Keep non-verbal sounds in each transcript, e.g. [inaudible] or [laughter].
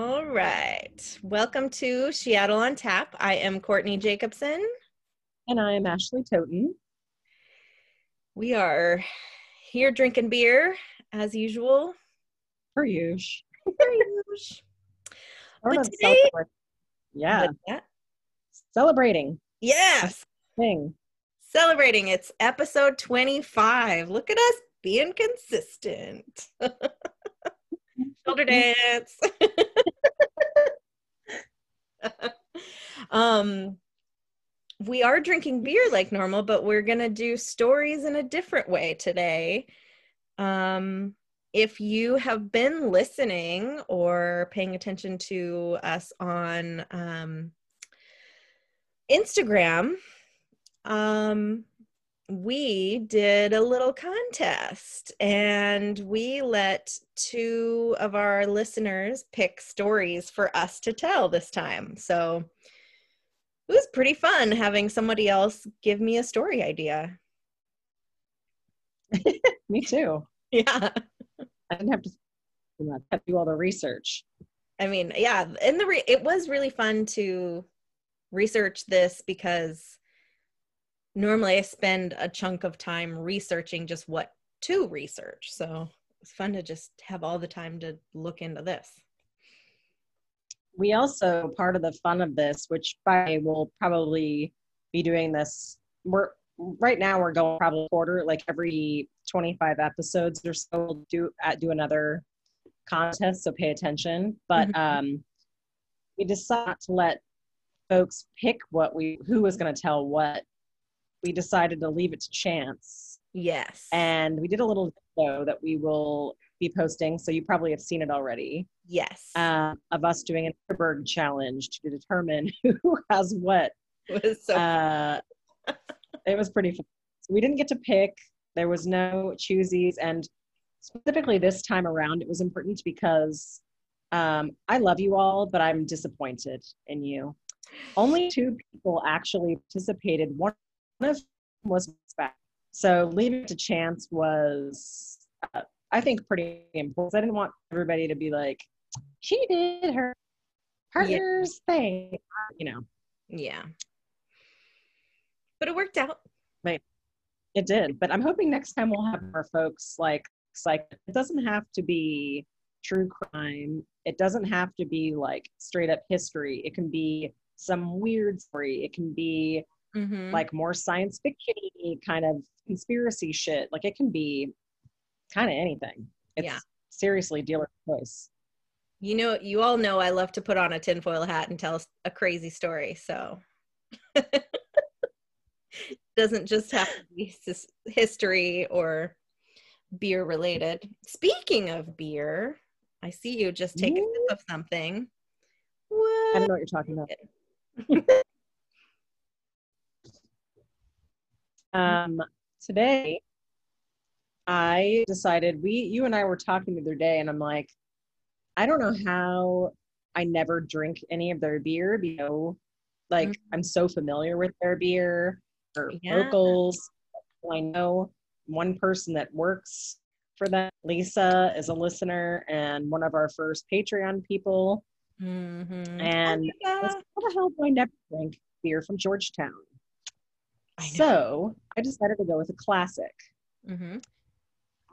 All right. Welcome to Sheattle on Tap. I am Courtney Jacobson. And I am Ashleigh Toten. We are here drinking beer as usual. For usual. For usual. [laughs] but today, yeah. Celebrating. Yes. Thing. Celebrating. It's episode 25. Look at us being consistent. [laughs] Shoulder dance. [laughs] um, we are drinking beer like normal, but we're gonna do stories in a different way today. Um, if you have been listening or paying attention to us on um, Instagram, um, we did a little contest and we let two of our listeners pick stories for us to tell this time. So it was pretty fun having somebody else give me a story idea. [laughs] me too. Yeah. I didn't have to, have to do all the research. I mean, yeah, and the re- it was really fun to research this because normally I spend a chunk of time researching just what to research. So it's fun to just have all the time to look into this. We also, part of the fun of this, which by will probably be doing this, we're right now we're going probably quarter, like every 25 episodes or so, we'll do, uh, do another contest. So pay attention. But mm-hmm. um, we decided to let folks pick what we, who was going to tell what we decided to leave it to chance. Yes. And we did a little video that we will be posting. So you probably have seen it already. Yes. Uh, of us doing an Underberg challenge to determine [laughs] who has what. It was so uh, [laughs] it was pretty fun. So we didn't get to pick. There was no choosies. And specifically this time around, it was important because um, I love you all, but I'm disappointed in you. Only two people actually participated. One was back. So leaving it to chance was, uh, I think, pretty important. I didn't want everybody to be like, she did her partner's yeah. thing, you know. Yeah. But it worked out. Right. It did. But I'm hoping next time we'll have more folks like, like it doesn't have to be true crime. It doesn't have to be like straight up history. It can be some weird story. It can be mm-hmm. like more science fiction kind of conspiracy shit. Like it can be kind of anything. It's yeah. seriously dealer choice. You know, you all know I love to put on a tinfoil hat and tell a crazy story. So it [laughs] doesn't just have to be history or beer related. Speaking of beer, I see you just take a sip of something. What? I don't know what you're talking about. [laughs] um, today, I decided we, you and I were talking the other day, and I'm like, I don't know how I never drink any of their beer. You know, like mm-hmm. I'm so familiar with their beer or yeah. locals. I know one person that works for them. Lisa is a listener and one of our first Patreon people. Mm-hmm. And oh, yeah. how the hell do I never drink beer from Georgetown? I so I decided to go with a classic. Mm-hmm.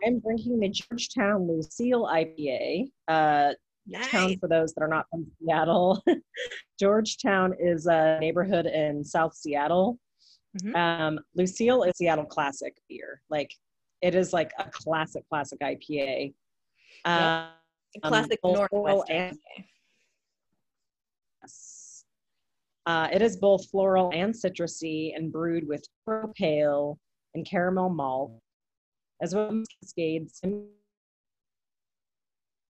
I'm drinking the Georgetown Lucille IPA. Uh, nice. Town for those that are not from Seattle. [laughs] Georgetown is a neighborhood in South Seattle. Mm-hmm. Um, Lucille is Seattle classic beer. Like it is like a classic, classic IPA. Um, classic Northwest IPA. Yes. Uh, it is both floral and citrusy and brewed with pale and caramel malt, as well as cascades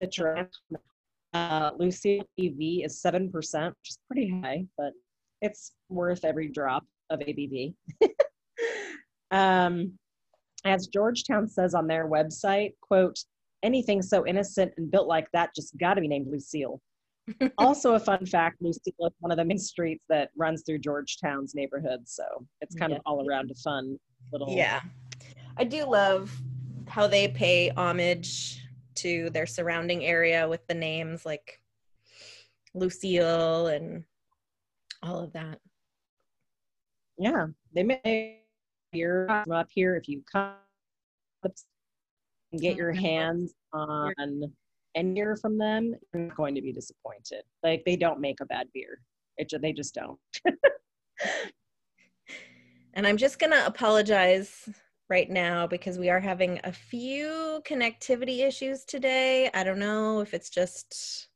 citrus. Uh, Lucille ABV is 7%, which is pretty high, but it's worth every drop of ABV. [laughs] um, as Georgetown says on their website, quote, anything so innocent and built like that just got to be named Lucille. Also, a [laughs] fun fact Lucille is one of the main streets that runs through Georgetown's neighborhood. So it's kind yeah. of all around a fun little. Yeah. I do love how they pay homage to their surrounding area with the names. Like, Lucille and all of that. Yeah, they may here up here if you come and get your hands on any beer from them, you're not going to be disappointed. Like they don't make a bad beer. It they just don't. [laughs] and I'm just gonna apologize right now because we are having a few connectivity issues today. I don't know if it's just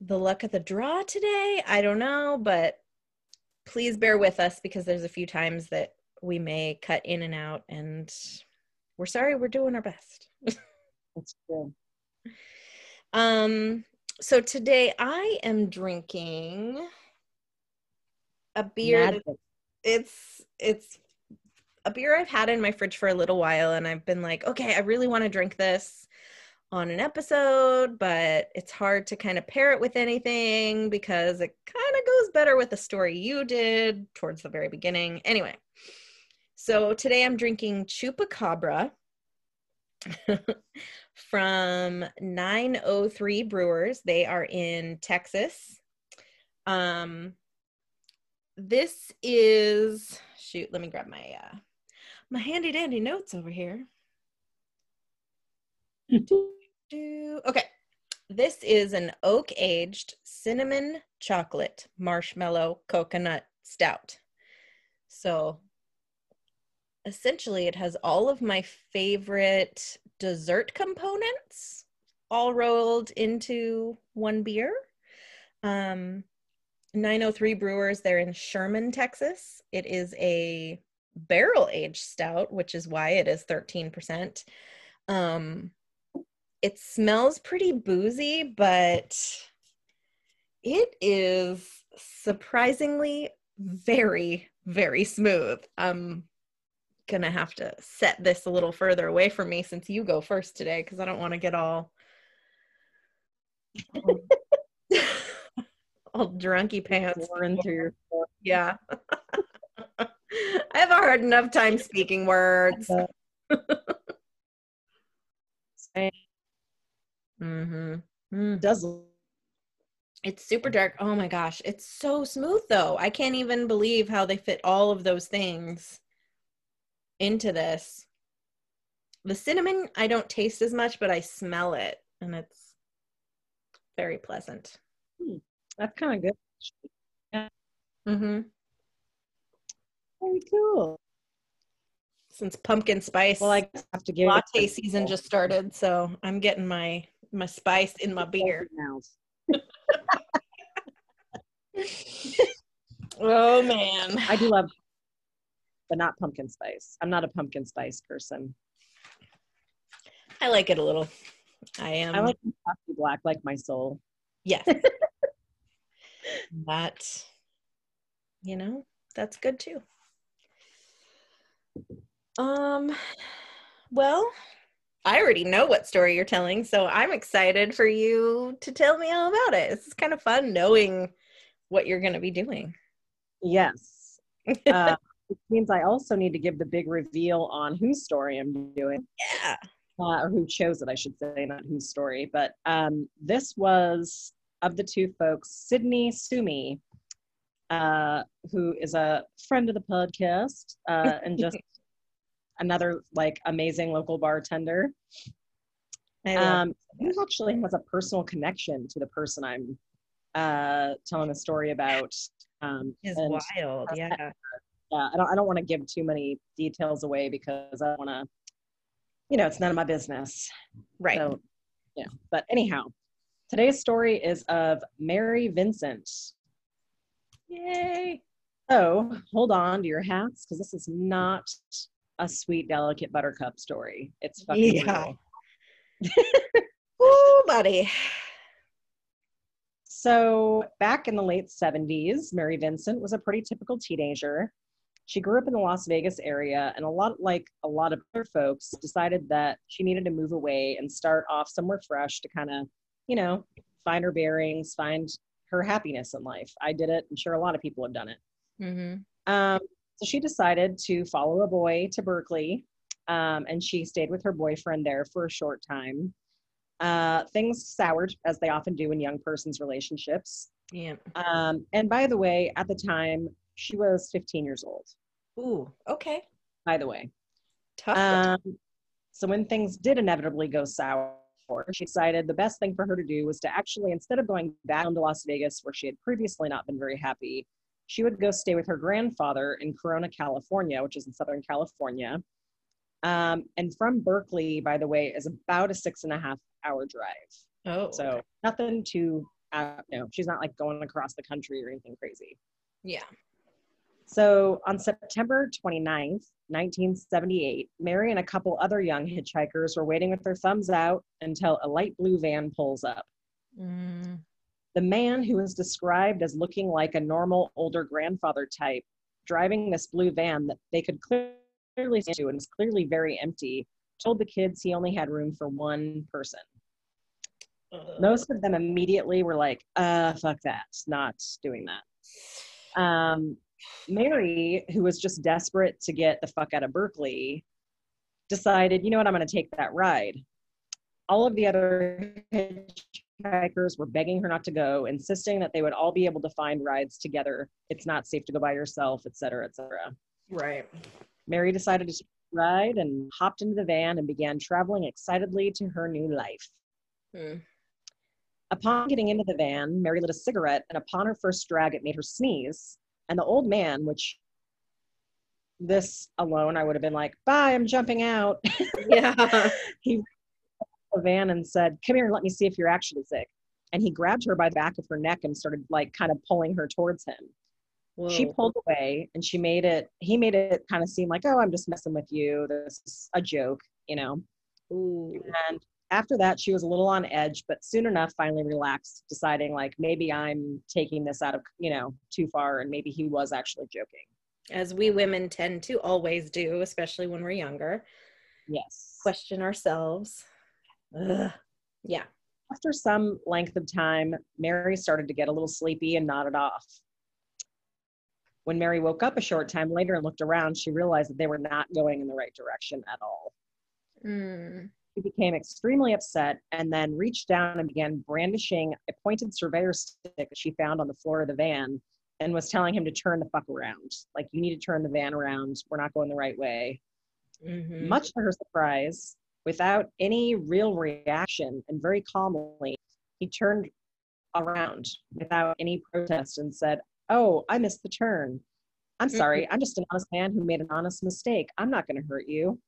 the luck of the draw today. I don't know, but please bear with us because there's a few times that we may cut in and out and we're sorry we're doing our best [laughs] that's true. Um so today i am drinking a beer that, it's it's a beer i've had in my fridge for a little while and i've been like okay i really want to drink this on an episode, but it's hard to kind of pair it with anything because it kind of goes better with the story you did towards the very beginning. Anyway, so today I'm drinking Chupacabra [laughs] from 903 Brewers. They are in Texas. Um, this is shoot. Let me grab my uh, my handy dandy notes over here. [laughs] Okay. This is an oak aged cinnamon chocolate marshmallow coconut stout. So essentially, it has all of my favorite dessert components all rolled into one beer. Um, 903 Brewers, they're in Sherman, Texas. It is a barrel aged stout, which is why it is 13%. Um, it smells pretty boozy, but it is surprisingly very, very smooth. I'm gonna have to set this a little further away from me since you go first today because I don't want to get all [laughs] all drunky pants. Through your- yeah. [laughs] I have a hard enough time speaking words. [laughs] Mm-hmm. Mm. Does it's super dark. Oh my gosh, it's so smooth though. I can't even believe how they fit all of those things into this. The cinnamon I don't taste as much, but I smell it, and it's very pleasant. Hmm. That's kind of good. Yeah. Mm-hmm. Very cool. Since pumpkin spice, well, I have to give latte season just started, so I'm getting my my spice in my beer. [laughs] oh man. I do love but not pumpkin spice. I'm not a pumpkin spice person. I like it a little. I am I like coffee black like my soul. Yes. [laughs] that you know, that's good too. Um well, I already know what story you're telling, so I'm excited for you to tell me all about it. It's kind of fun knowing what you're going to be doing. Yes. [laughs] uh, it means I also need to give the big reveal on whose story I'm doing. Yeah. Uh, or who chose it, I should say, not whose story. But um, this was of the two folks, Sydney Sumi, uh, who is a friend of the podcast uh, and just [laughs] another like amazing local bartender. Um, he actually has a personal connection to the person I'm uh, telling the story about. Um, is wild, yeah. Yeah, I don't. I don't want to give too many details away because I want to. You know, it's none of my business. Right. So, yeah. But anyhow, today's story is of Mary Vincent. Yay! Oh, hold on to your hats because this is not a sweet, delicate buttercup story. It's fucking yeah. [laughs] Ooh, buddy. So, back in the late 70s, Mary Vincent was a pretty typical teenager. She grew up in the Las Vegas area, and a lot like a lot of other folks, decided that she needed to move away and start off somewhere fresh to kind of, you know, find her bearings, find her happiness in life. I did it. I'm sure a lot of people have done it. Mm-hmm. Um, so she decided to follow a boy to Berkeley, um, and she stayed with her boyfriend there for a short time. Uh, things soured, as they often do in young persons' relationships. Yeah. Um, and by the way, at the time, she was 15 years old, Ooh, okay. by the way. Tough. Um, so when things did inevitably go sour, she decided the best thing for her to do was to actually, instead of going back to Las Vegas, where she had previously not been very happy, she would go stay with her grandfather in Corona, California, which is in Southern California. Um, and from Berkeley, by the way, is about a six and a half hour drive. oh. So okay. nothing too, uh, no, she's not like going across the country or anything crazy. Yeah. So on September 29th, 1978, Mary and a couple other young hitchhikers were waiting with their thumbs out until a light blue van pulls up. Mm, The man, who is described as looking like a normal older grandfather type, driving this blue van that they could clearly see and was clearly very empty, told the kids he only had room for one person. Most of them immediately were like, uh, fuck that, not doing that. Um, Mary, who was just desperate to get the fuck out of Berkeley, decided, you know what, I'm going to take that ride. All of the other hitchhikers were begging her not to go, insisting that they would all be able to find rides together. It's not safe to go by yourself, et cetera, et cetera. Right. Mary decided to ride and hopped into the van and began traveling excitedly to her new life. Hmm. Upon getting into the van, Mary lit a cigarette, and upon her first drag, it made her sneeze. And the old man, which this alone, I would have been like, bye, I'm jumping out. Yeah. [laughs] he the van and said, Come here and let me see if you're actually sick. And he grabbed her by the back of her neck and started like kind of pulling her towards him. She pulled away and she made it, he made it kind of seem like, Oh, I'm just messing with you. This is a joke, you know. Ooh. And after that, she was a little on edge, but soon enough, finally relaxed, deciding like maybe I'm taking this out of, you know, too far and maybe he was actually joking. As we women tend to always do, especially when we're younger, Yes. question ourselves. Ugh. Yeah. After some length of time, Mary started to get a little sleepy and nodded off. When Mary woke up a short time later and looked around, she realized that they were not going in the right direction at all. Mm. She became extremely upset and then reached down and began brandishing a pointed surveyor stick that she found on the floor of the van and was telling him to turn the fuck around. Like, you need to turn the van around. We're not going the right way. Mhm. Much to her surprise, without any real reaction and very calmly, he turned around without any protest and said, Oh, I missed the turn. I'm sorry. I'm just an honest man who made an honest mistake. I'm not going to hurt you.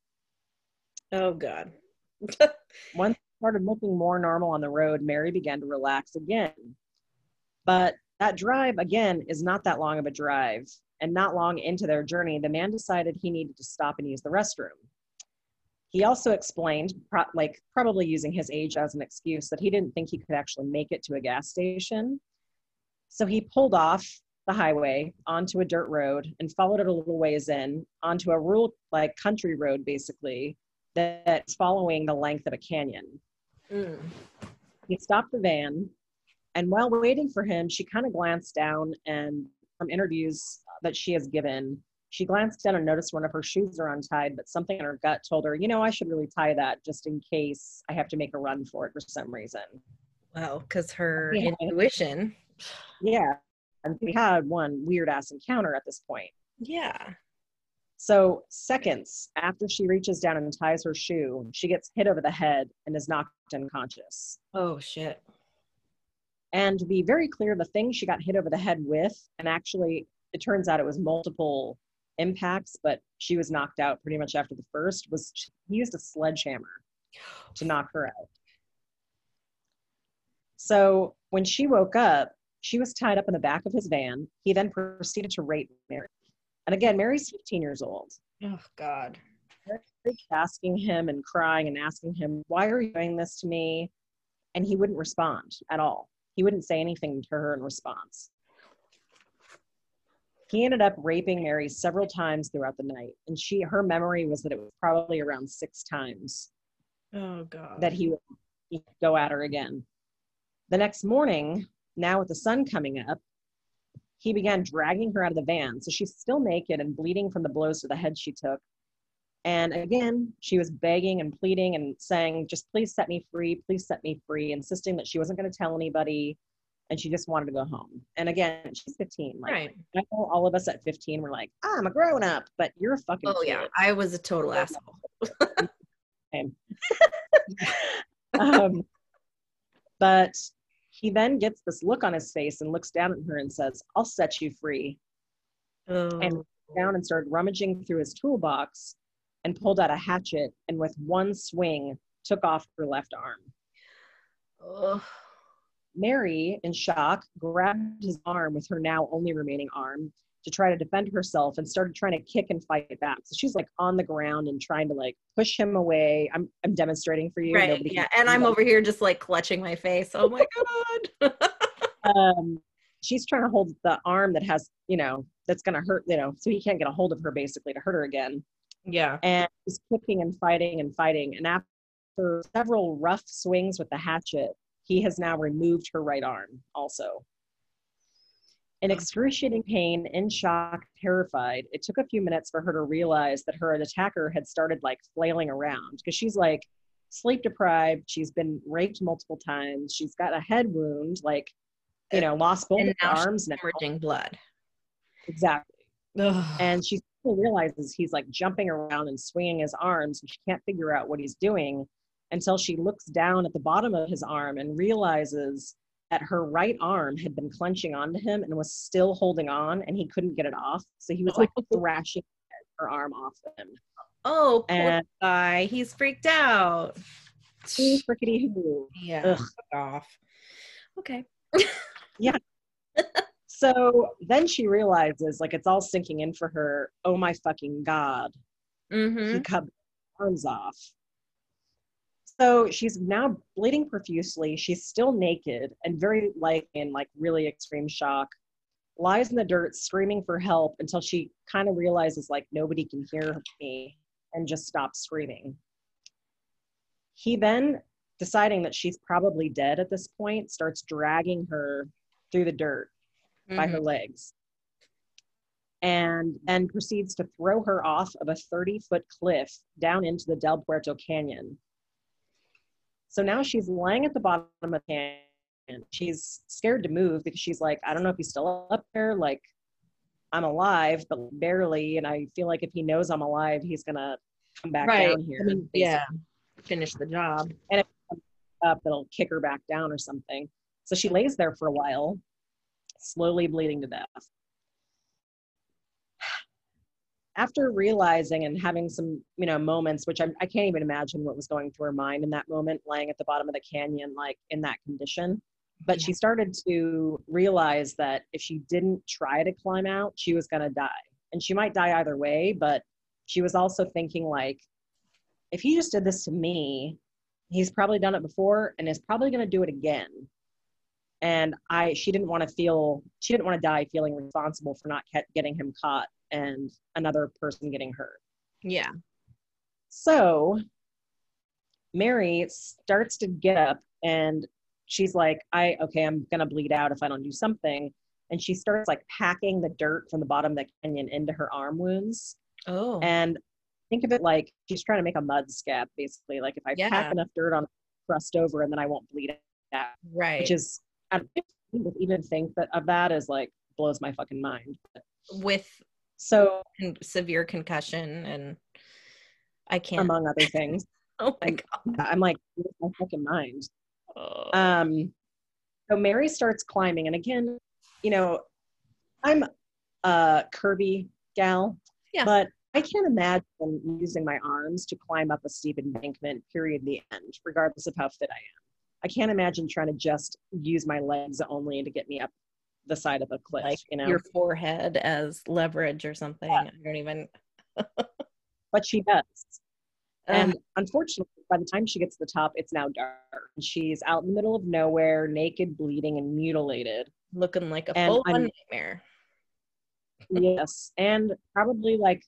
Oh God. [laughs] Once started looking more normal on the road, Mary began to relax again. But that drive, again, is not that long of a drive. And not long into their journey, the man decided he needed to stop and use the restroom. He also explained, pro- like probably using his age as an excuse, that he didn't think he could actually make it to a gas station. So he pulled off the highway onto a dirt road and followed it a little ways in onto a rural, like country road, basically, that's following the length of a canyon. Mm. He stopped the van, and while waiting for him, she kind of glanced down and from interviews that she has given, she glanced down and noticed one of her shoes are untied, but something in her gut told her, you know, I should really tie that just in case I have to make a run for it for some reason. Well, because her Yeah. intuition. Yeah. And we had one weird ass encounter at this point. Yeah. So, seconds after she reaches down and ties her shoe, she gets hit over the head and is knocked unconscious. Oh shit. And to be very clear, the thing she got hit over the head with, and actually, it turns out it was multiple impacts, but she was knocked out pretty much after the first, was he used a sledgehammer to [sighs] knock her out. So when she woke up, she was tied up in the back of his van. He then proceeded to rape Mary. And again, Mary's 15 years old. Oh God. asking him and crying and asking him, Why are you doing this to me? And he wouldn't respond at all. He wouldn't say anything to her in response. He ended up raping Mary several times throughout the night. And she her memory was that it was probably around six times Oh God. that he would go at her again. The next morning, now with the sun coming up, he began dragging her out of the van. So she's still naked and bleeding from the blows to the head she took. And again, she was begging and pleading and saying, just please set me free, please set me free, insisting that she wasn't going to tell anybody and she just wanted to go home. And again, she's 15. Like, Right. I know all of us at 15 were like, ah, I'm a grown up, but you're a fucking Oh yeah. I was a total asshole. [laughs] [laughs] um, but he then gets this look on his face and looks down at her and says, I'll set you free. Oh. And down and started rummaging through his toolbox and pulled out a hatchet and with one swing took off her left arm. Mary, in shock, grabbed his arm with her now only remaining arm to try to defend herself and started trying to kick and fight back. So she's like on the ground and trying to like push him away. I'm I'm demonstrating for you. right. Nobody Yeah. And I'm over here just like clutching my face. Oh my god. [laughs] um, she's trying to hold the arm that has, you know, that's going to hurt, you know, so he can't get a hold of her basically to hurt her again. yeah. And he's kicking and fighting and fighting. And after several rough swings with the hatchet, he has now removed her right arm also. In mm-hmm. excruciating pain, in shock, terrified, it took a few minutes for her to realize that her attacker had started like flailing around because she's like sleep deprived. She's been raped multiple times. She's got a head wound, like, you know, lost both And arms now. hemorrhaging blood. Exactly. Ugh. And she realizes he's like jumping around and swinging his arms, and she can't figure out what he's doing until she looks down at the bottom of his arm and realizes that her right arm had been clenching onto him and was still holding on, and he couldn't get it off. So he was like [laughs] thrashing her arm off him. oh, poor And guy. He's freaked out. frickety who. Yeah. Ugh. off. Okay. [laughs] Yeah. so then she realizes, like, it's all sinking in for her. Oh my fucking God. Mm-hmm. he cut arms off. So she's now bleeding profusely. She's still naked and very like in like really extreme shock. Lies in the dirt, screaming for help until she kind of realizes like nobody can hear me and just stops screaming. He then, deciding that she's probably dead at this point, starts dragging her through the dirt by her mm-hmm. legs and then proceeds to throw her off of a 30 foot cliff down into the Del Puerto Canyon. So now she's laying at the bottom of the canyon. She's scared to move because she's like, I don't know if he's still up there. Like, I'm alive, but barely. And I feel like if he knows I'm alive, he's going to come back Right. down here. I mean, yeah. Finish the job. And if up, it'll kick her back down or something. So she lays there for a while, slowly bleeding to death. After realizing and having some, you know, moments, which I, I can't even imagine what was going through her mind in that moment, laying at the bottom of the canyon, like in that condition. But she started to realize that if she didn't try to climb out, she was going to die. And she might die either way, but she was also thinking, like, if he just did this to me, he's probably done it before and is probably going to do it again and i she didn't want to feel she didn't want to die feeling responsible for not getting him caught and another person getting hurt Yeah. so mary starts to get up and she's like i okay i'm going to bleed out if i don't do something and she starts like packing the dirt from the bottom of the canyon into her arm wounds Oh. and think of it like she's trying to make a mud scab basically like if i Yeah. pack enough dirt on crust over and then i won't bleed out right. which is I don't even think that of that is like blows my fucking mind with so con- severe concussion and I can't. among other things [laughs] oh my god. i'm like my fucking mind Oh. um so mary starts climbing and again you know i'm a curvy gal Yeah. but i can't imagine using my arms to climb up a steep embankment period the end regardless of how fit i am i can't imagine trying to just use my legs only to get me up the side of a cliff like you know your forehead as leverage or something. Yeah. I don't even. [laughs] but she does. And unfortunately, by the time she gets to the top, it's now dark. She's out in the middle of nowhere, naked, bleeding, and mutilated. looking like a and full on nightmare. yes. And probably like,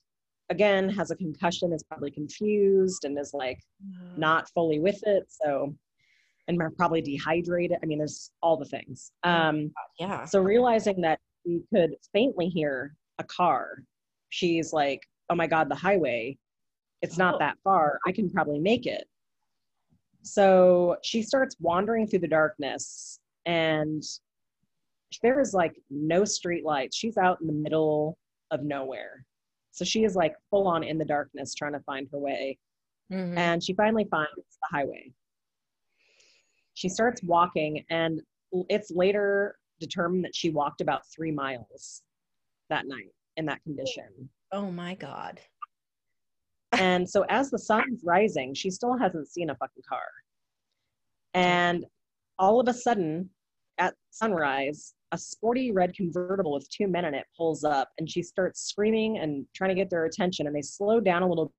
again, has a concussion, is probably confused, and is like not fully with it. So, and probably dehydrated. I mean, there's all the things. Um, Yeah. so realizing that she could faintly hear a car, she's like, oh my God, the highway. It's not Oh. that far. I can probably make it. So she starts wandering through the darkness, and there is like no street lights. She's out in the middle of nowhere. So she is like full on in the darkness trying to find her way. Mhm. And she finally finds the highway. She starts walking, and it's later determined that she walked about three miles that night in that condition. oh my god. And so as the sun's rising, she still hasn't seen a fucking car. And all of a sudden, at sunrise, a sporty red convertible with two men in it pulls up and she starts screaming and trying to get their attention. And they slow down a little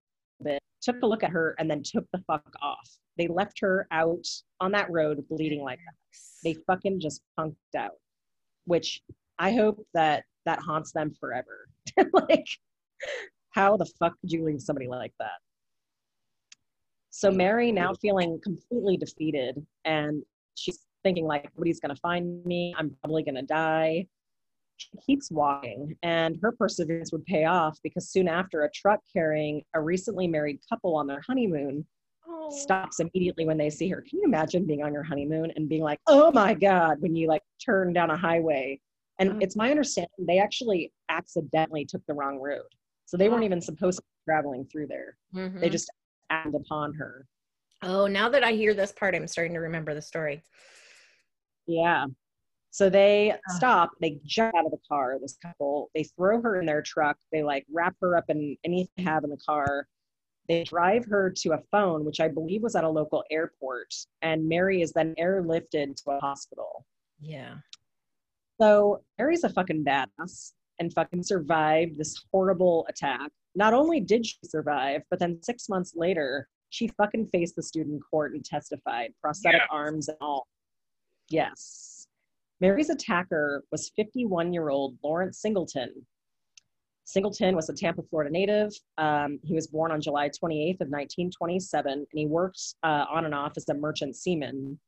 bit, took a look at her, and then took the fuck off. They left her out on that road bleeding like that. They fucking just punked out, which I hope that that haunts them forever. [laughs] like, how the fuck could you leave somebody like that? So Mary, now feeling completely defeated, and she's thinking like, nobody's gonna find me. I'm probably gonna die. She keeps walking, and her perseverance would pay off because soon after, a truck carrying a recently married couple on their honeymoon oh. stops immediately when they see her. Can you imagine being on your honeymoon and being like, oh my God, when you like turn down a highway? And Oh. it's my understanding they actually accidentally took the wrong road. So they weren't Oh. even supposed to be traveling through there. They Mhm. just acted upon her. Oh, now that I hear this part, I'm starting to remember the story. Yeah. So they stop, they jump out of the car, this couple, they throw her in their truck, they like wrap her up in anything they have in the car. They drive her to a phone, which I believe was at a local airport, and Mary is then airlifted to a hospital. Yeah. So Mary's a fucking badass and fucking survived this horrible attack. Not only did she survive, but then six months later, she fucking faced the student court and testified, prosthetic arms and all. Yes. Mary's attacker was 51 year old Lawrence Singleton. Singleton was a Tampa, Florida native. Um, he was born on July 28th of 1927, and he worked uh, on and off as a merchant seaman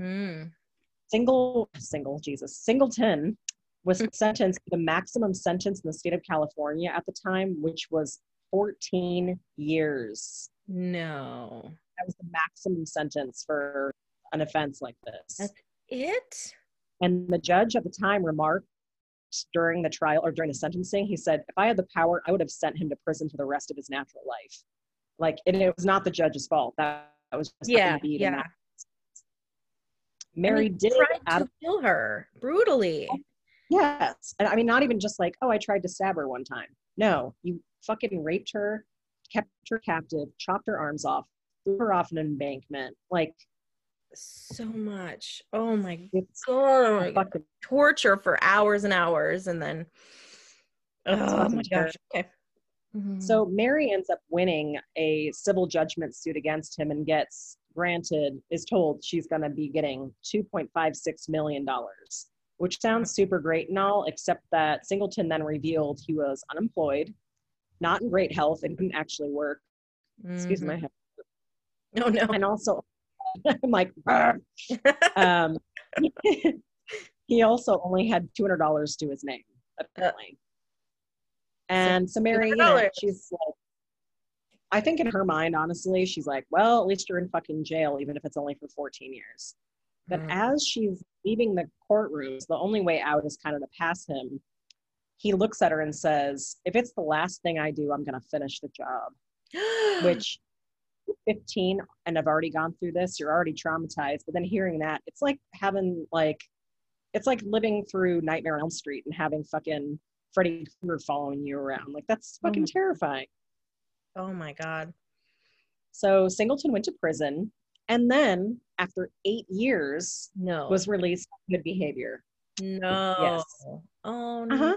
Mm. single single jesus singleton was sentenced to the maximum sentence in the state of california at the time which was 14 years No. that was the maximum sentence for an offense like this That's it? and the judge at the time remarked during the trial or during the sentencing he said if i had the power i would have sent him to prison for the rest of his natural life like and it was not the judge's fault that, that was just Yeah. Yeah. mary did tried to kill her brutally. Yes. And I mean, not even just like, oh, I tried to stab her one time. No, you fucking raped her, kept her captive, chopped her arms off, threw her off an embankment. Like, So much. Oh my it's god. Oh fucking, Torture for hours and hours and then oh my gosh. Okay. Mhm. so Mary ends up winning a civil judgment suit against him and gets granted, is told she's going to be getting $2.56 million, which sounds super great and all, except that Singleton then revealed he was unemployed, not in great health, and couldn't actually work. Excuse Mhm. my head. Oh no. and also [laughs] I'm like um [laughs] he also only had two hundred dollars to his name apparently. And so Mary you know, she's like I think in her mind honestly she's like well at least you're in fucking jail even if it's only for 14 years. But Mm. as she's leaving the courtrooms the only way out is kind of to pass him. He looks at her and says if it's the last thing I do I'm going to finish the job. [gasps] Which 15 and I've already gone through this you're already traumatized but then hearing that it's like having like it's like living through nightmare on elm street and having fucking freddy krueger following you around like that's Oh fucking my- terrifying oh my god. so singleton went to prison and then after eight years No. was released on good behavior no. Yes. Oh no. uh-huh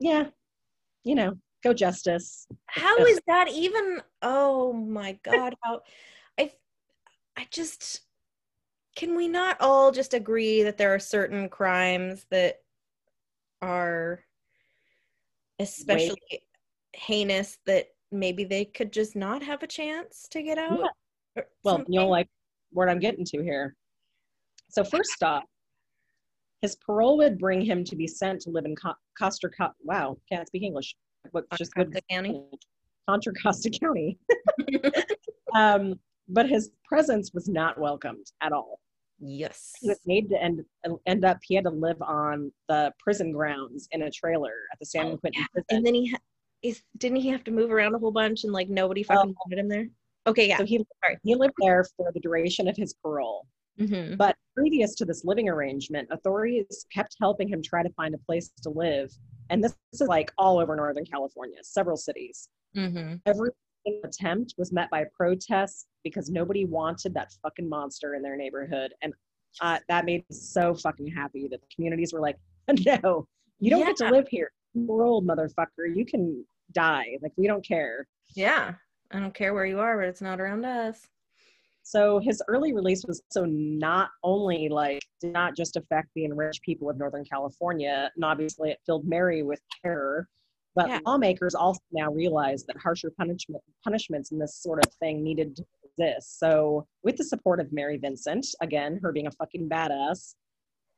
yeah you know go justice How is that even? Oh my god! How I I just can we not all just agree that there are certain crimes that are especially heinous that maybe they could just not have a chance to get out? Yeah. Well, you'll like what I'm getting to here. So first off, his parole would bring him to be sent to live in Co- Coster. Co- wow, can't speak English. What's just good? Costa County? [laughs] Contra Costa County. [laughs] um, but his presence was not welcomed at all. Yes. He was made to end end up. He had to live on the prison grounds in a trailer at the San Oh, Quentin yeah. prison. And then he ha- is didn't he have to move around a whole bunch and like nobody fucking wanted him there? Okay, yeah. So he Sorry. he lived there for the duration of his parole. Mhm. But previous to this living arrangement, authorities kept helping him try to find a place to live. And this is like all over Northern California, several cities. Mhm. Every attempt was met by protests because nobody wanted that fucking monster in their neighborhood. And uh, that made me so fucking happy that the communities were like, [laughs] no, you don't get to live here. You're old, motherfucker. You can die. Like, we don't care. Yeah. I don't care where you are, but it's not around us. So his early release was so not only like did not just affect the enriched people of Northern California, and obviously it filled Mary with terror, but Yeah. lawmakers also now realized that harsher punishment punishments in this sort of thing needed to exist. So with the support of Mary Vincent, again, her being a fucking badass,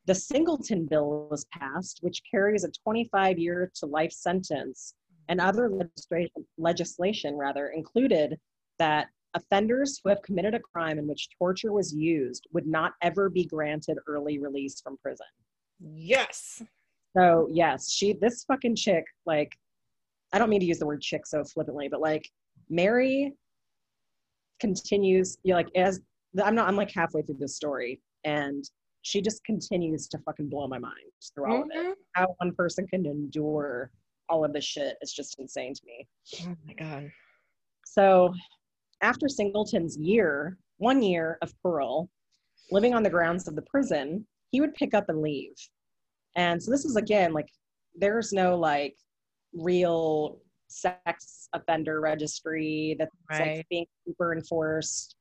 the Singleton bill was passed, which carries a 25 year to life sentence, and other legislation, legislation rather included that offenders who have committed a crime in which torture was used would not ever be granted early release from prison. Yes. So yes, she this fucking chick, like, I don't mean to use the word chick so flippantly, but like Mary continues, you know, like as I'm not I'm like halfway through this story and she just continues to fucking blow my mind through all of it. Mhm. How one person can endure all of this shit is just insane to me. Oh my god. So, after Singleton's year, one year of parole, living on the grounds of the prison, he would pick up and leave. And so, this is again like there's no like real sex offender registry that's Right. like being super enforced.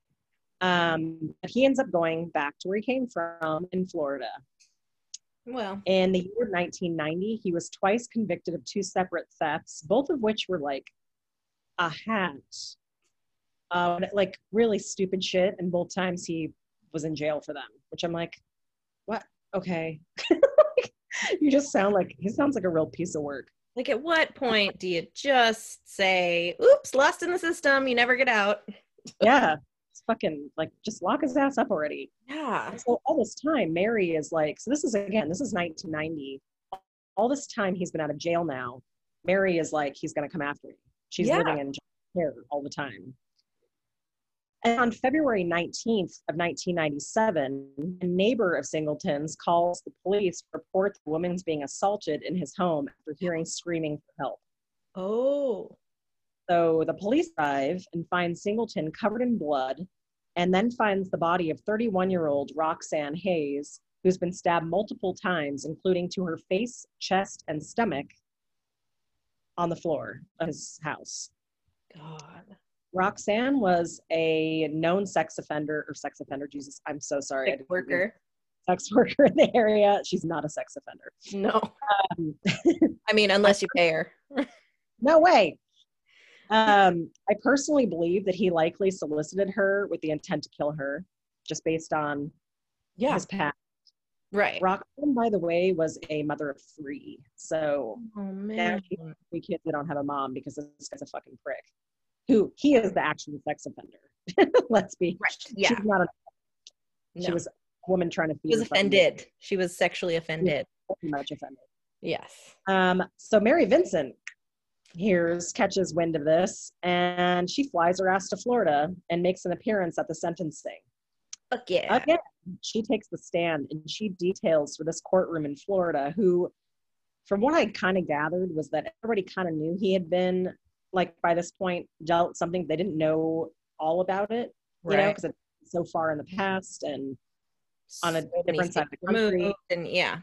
Um, but he ends up going back to where he came from in Florida. Well, In the year 1990, he was twice convicted of two separate thefts, both of which were like a hat, uh, like really stupid shit. And both times he was in jail for them, which I'm like, what? Okay. [laughs] you just sound like he sounds like a real piece of work. like at what point do you just say, oops, lost in the system, you never get out? [laughs] Yeah. It's fucking like just lock his ass up already. Yeah. So all this time, Mary is like, so this is again, this is 1990. All this time he's been out of jail now. Mary is like, he's going to come after me. She's Yeah. living in care all the time. And on February 19th of 1997, a neighbor of Singleton's calls the police to report the woman's being assaulted in his home after hearing screaming for help. Oh. So the police arrive and find Singleton covered in blood and then finds the body of 31 year old Roxanne Hayes, who's been stabbed multiple times, including to her face, chest, and stomach, on the floor of his house. God. Roxanne was a known sex offender or sex offender. Jesus, I'm so sorry. Sex worker. Sex [laughs] worker in the area. She's not a sex offender. No. Um, I mean, unless you pay her. [laughs] No way. Um, I personally believe that he likely solicited her with the intent to kill her, just based on his past. Right. Roxanne, by the way, was a mother of three. So Oh now she has three kids that don't have a mom because this guy's a fucking prick. Who he is the actual sex offender. [laughs] Let's be. Right. Yeah. She's not a, No. she was a woman trying to She was offended. She was sexually offended. Pretty much offended. Yes. Um, so Mary Vincent hears, catches wind of this, and she flies her ass to Florida and makes an appearance at the sentencing. Fuck yeah. Again, she takes the stand and she details for this courtroom in Florida who, from what I kind of gathered, was that everybody kind of knew he had been, like, by this point, dealt something they didn't know all about it, you know, because it's so far in the past and on a So different side of the country. And yeah.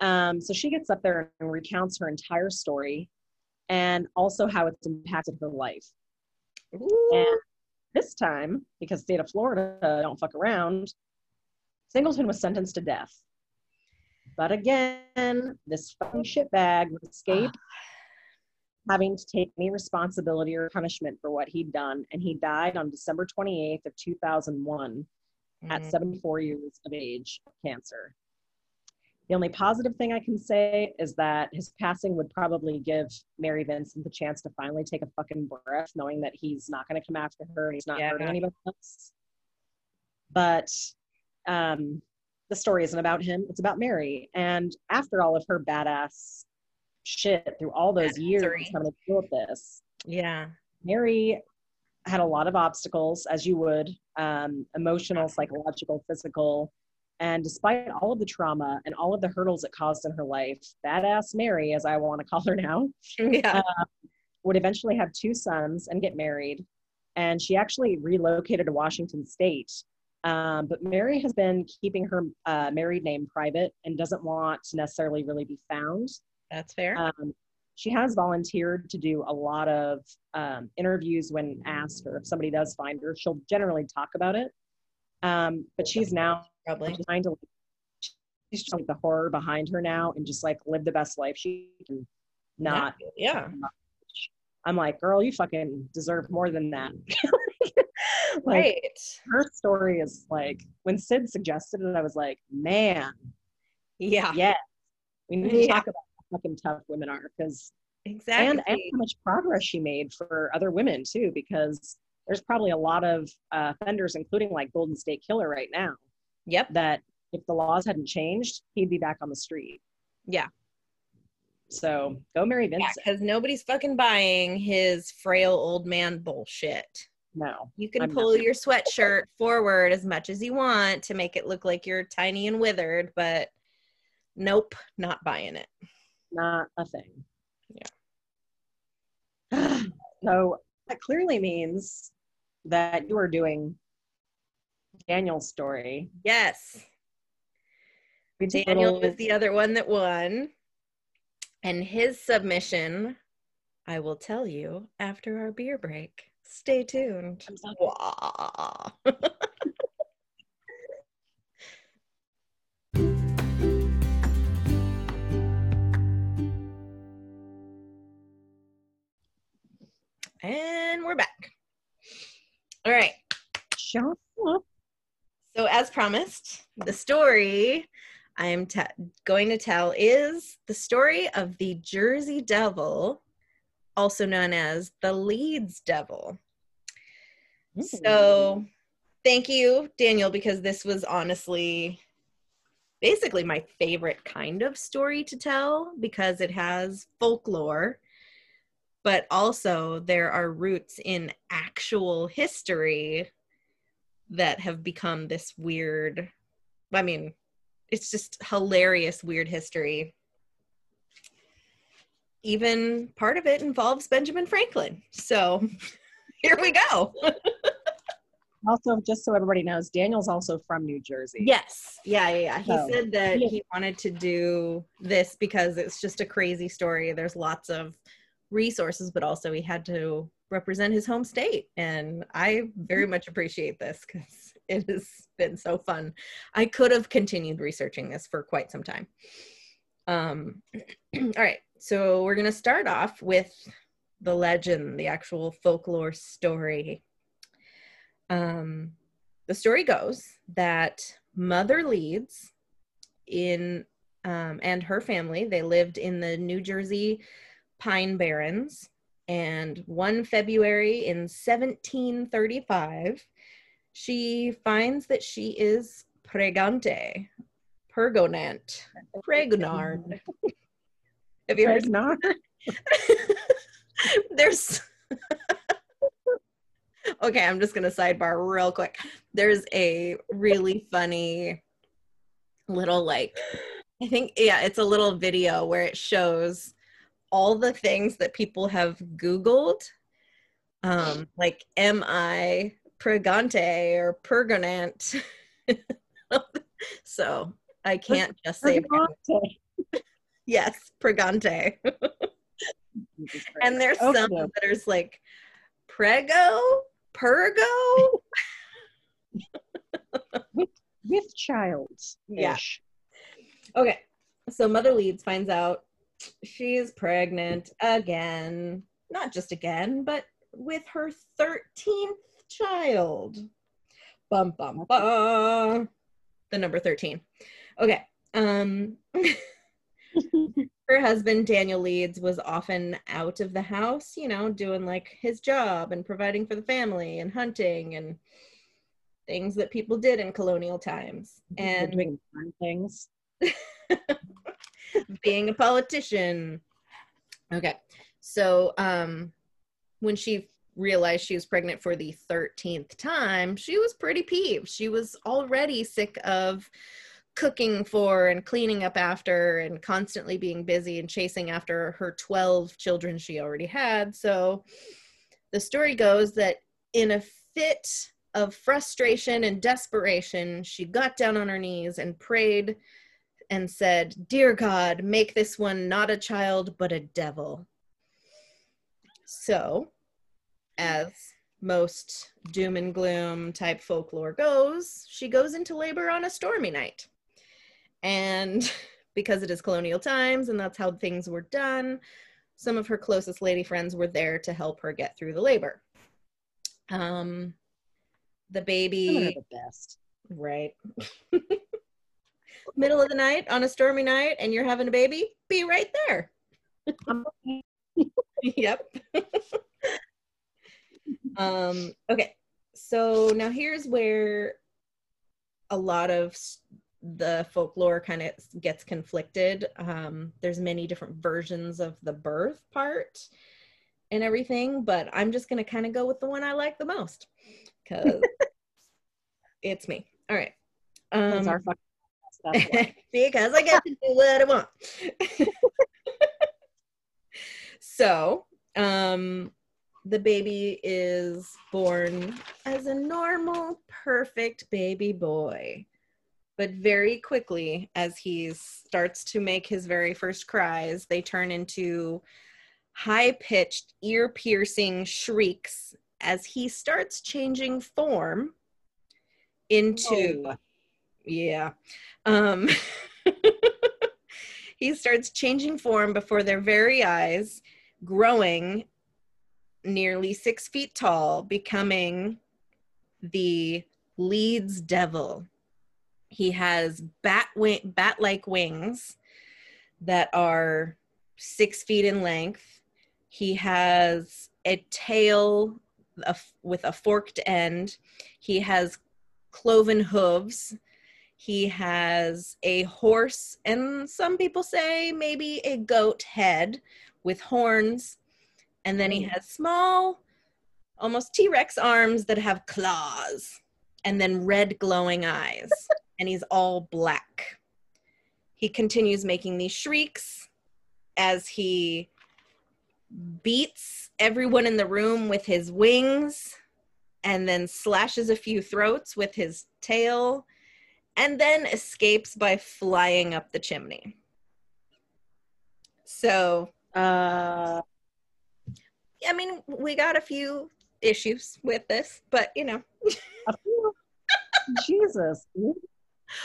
Um, so she gets up there and recounts her entire story and also how it's impacted her life. Ooh. And this time, because state of Florida don't fuck around, Singleton was sentenced to death. But again, this fucking shitbag would escape having to take any responsibility or punishment for what he'd done, and he died on December 28th of 2001 at Mm. 74 years of age of cancer. The only positive thing I can say is that his passing would probably give Mary Vincent the chance to finally take a fucking breath, knowing that he's not going to come after her and he's not Yeah. hurting anybody else. But um, the story isn't about him, it's about Mary. And after all of her badass shit through all those years having to deal with this, Yeah. Mary had a lot of obstacles, as you would um, emotional, psychological, physical. And despite all of the trauma and all of the hurdles it caused in her life, badass Mary, as I want to call her now, Yeah. would eventually have two sons and get married. And she actually relocated to Washington State. Um, but Mary has been keeping her uh, married name private and doesn't want to necessarily really be found. That's fair. Um, she has volunteered to do a lot of um, interviews when asked, or if somebody does find her, she'll generally talk about it. Um, but she's now Probably. trying to, she's trying to the horror behind her now and just like live the best life she can. Not, Yeah. I'm like, girl, you fucking deserve more than that. [laughs] like, Right. her story is like, when Sid suggested it, I was like, man, Yeah. yeah, we need to Yeah. talk about fucking tough women are because Exactly. and, and how much progress she made for other women too because there's probably a lot of uh, offenders including like golden state killer right now yep. that if the laws hadn't changed he'd be back on the street Yeah. so go mary Yeah, vincent because nobody's fucking buying his frail old man bullshit. no You can I'm pull not. your sweatshirt forward as much as you want to make it look like you're tiny and withered, but nope, not buying it. Not a thing yeah [sighs] so that clearly means that you are doing daniel's story Yes. We did a Daniel little- was the other one that won. And his submission, I will tell you after our beer break. Stay tuned. [laughs] and we're back. All right. Shut up. So, as promised, the story I'm te- going to tell is the story of the Jersey Devil, also known as the Leeds Devil. So, thank you, Daniel, because this was honestly basically my favorite kind of story to tell because it has folklore, but also there are roots in actual history that have become this weird. I mean, it's just hilarious, weird history. Even part of it involves Benjamin Franklin. So, [laughs] here we go. [laughs] also just so everybody knows daniel's also from new jersey Yes. Yeah, yeah, yeah. He So, said that yeah. he wanted to do this because it's just a crazy story. There's lots of resources, but also he had to represent his home state. And I very much appreciate this because [laughs] it has been so fun. I could have continued researching this for quite some time. Um, [clears throat] all right. So we're going to start off with the legend, the actual folklore story. Um, the story goes that Mother Leeds in um, and her family they lived in the New Jersey Pine Barrens, and one February in 1735, she finds that she is pregante, pergonant, pregnard. Have you heard? Pregnant. [laughs] There's [laughs] okay, I'm just gonna sidebar real quick. There's a really funny little like I think yeah, it's a little video where it shows all the things that people have Googled. Um, [laughs] like am I pregante or pergonant? [laughs] so I can't just say Pregnant. [laughs] yes, pregante. And there's Okay. some that are like prego, pergo. with with child Yeah. Okay. So Mother Leeds finds out she's pregnant again. Not just again, but with her 13th child. Bum, bum, bum. The number 13. Okay. Um, [laughs] her husband, Daniel Leeds, was often out of the house, you know, doing like his job and providing for the family and hunting and things that people did in colonial times. And doing fun things. [laughs] being a politician. Okay. So um when she realized she was pregnant for the 13th time, she was pretty peeved. She was already sick of cooking for and cleaning up after and constantly being busy and chasing after her 12 children she already had. So the story goes that in a fit of frustration and desperation, she got down on her knees and prayed and said, Dear God, make this one not a child, but a devil. So, as most doom and gloom type folklore goes, she goes into labor on a stormy night. And [laughs] because it is colonial times and that's how things were done, some of her closest lady friends were there to help her get through the labor. Um, the baby, the best. right? [laughs] Middle of the night on a stormy night, and you're having a baby, be right there. [laughs] yep. [laughs] um, okay, so now here's where a lot of the folklore kind of gets conflicted. Um, there's many different versions of the birth part and everything, but I'm just gonna kind of go with the one I like the most because [laughs] it's me. All right. Um, our [laughs] because I get to do what I want. [laughs] so, um, the baby is born as a normal, perfect baby boy. But very quickly, as he starts to make his very first cries, they turn into high pitched, ear piercing shrieks as he starts changing form into oh. Yeah. Um [laughs] he starts changing form before their very eyes growing nearly six feet tall becoming the Leeds devil. He has bat wing bat like wings that are six feet in length. He has a tail with a forked end. He has cloven hooves. He has a horse, and some people say maybe a goat head with horns. And then he mm. has small, almost T Rex arms that have claws, and then red glowing eyes. [laughs] and he's all black. He continues making these shrieks as he beats everyone in the room with his wings and then slashes a few throats with his tail and then escapes by flying up the chimney. So, uh, I mean, we got a few issues with this, but you know. [laughs] Jesus.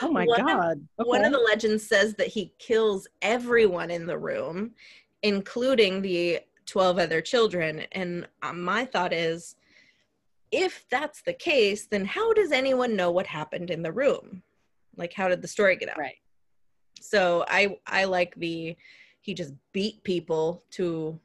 Oh my one God. Of, okay. One of the legends says that he kills everyone in the room, including the 12 other children. And uh, my thought is if that's the case, then how does anyone know what happened in the room? Like, how did the story get out? Right. So I I like the he just beat people to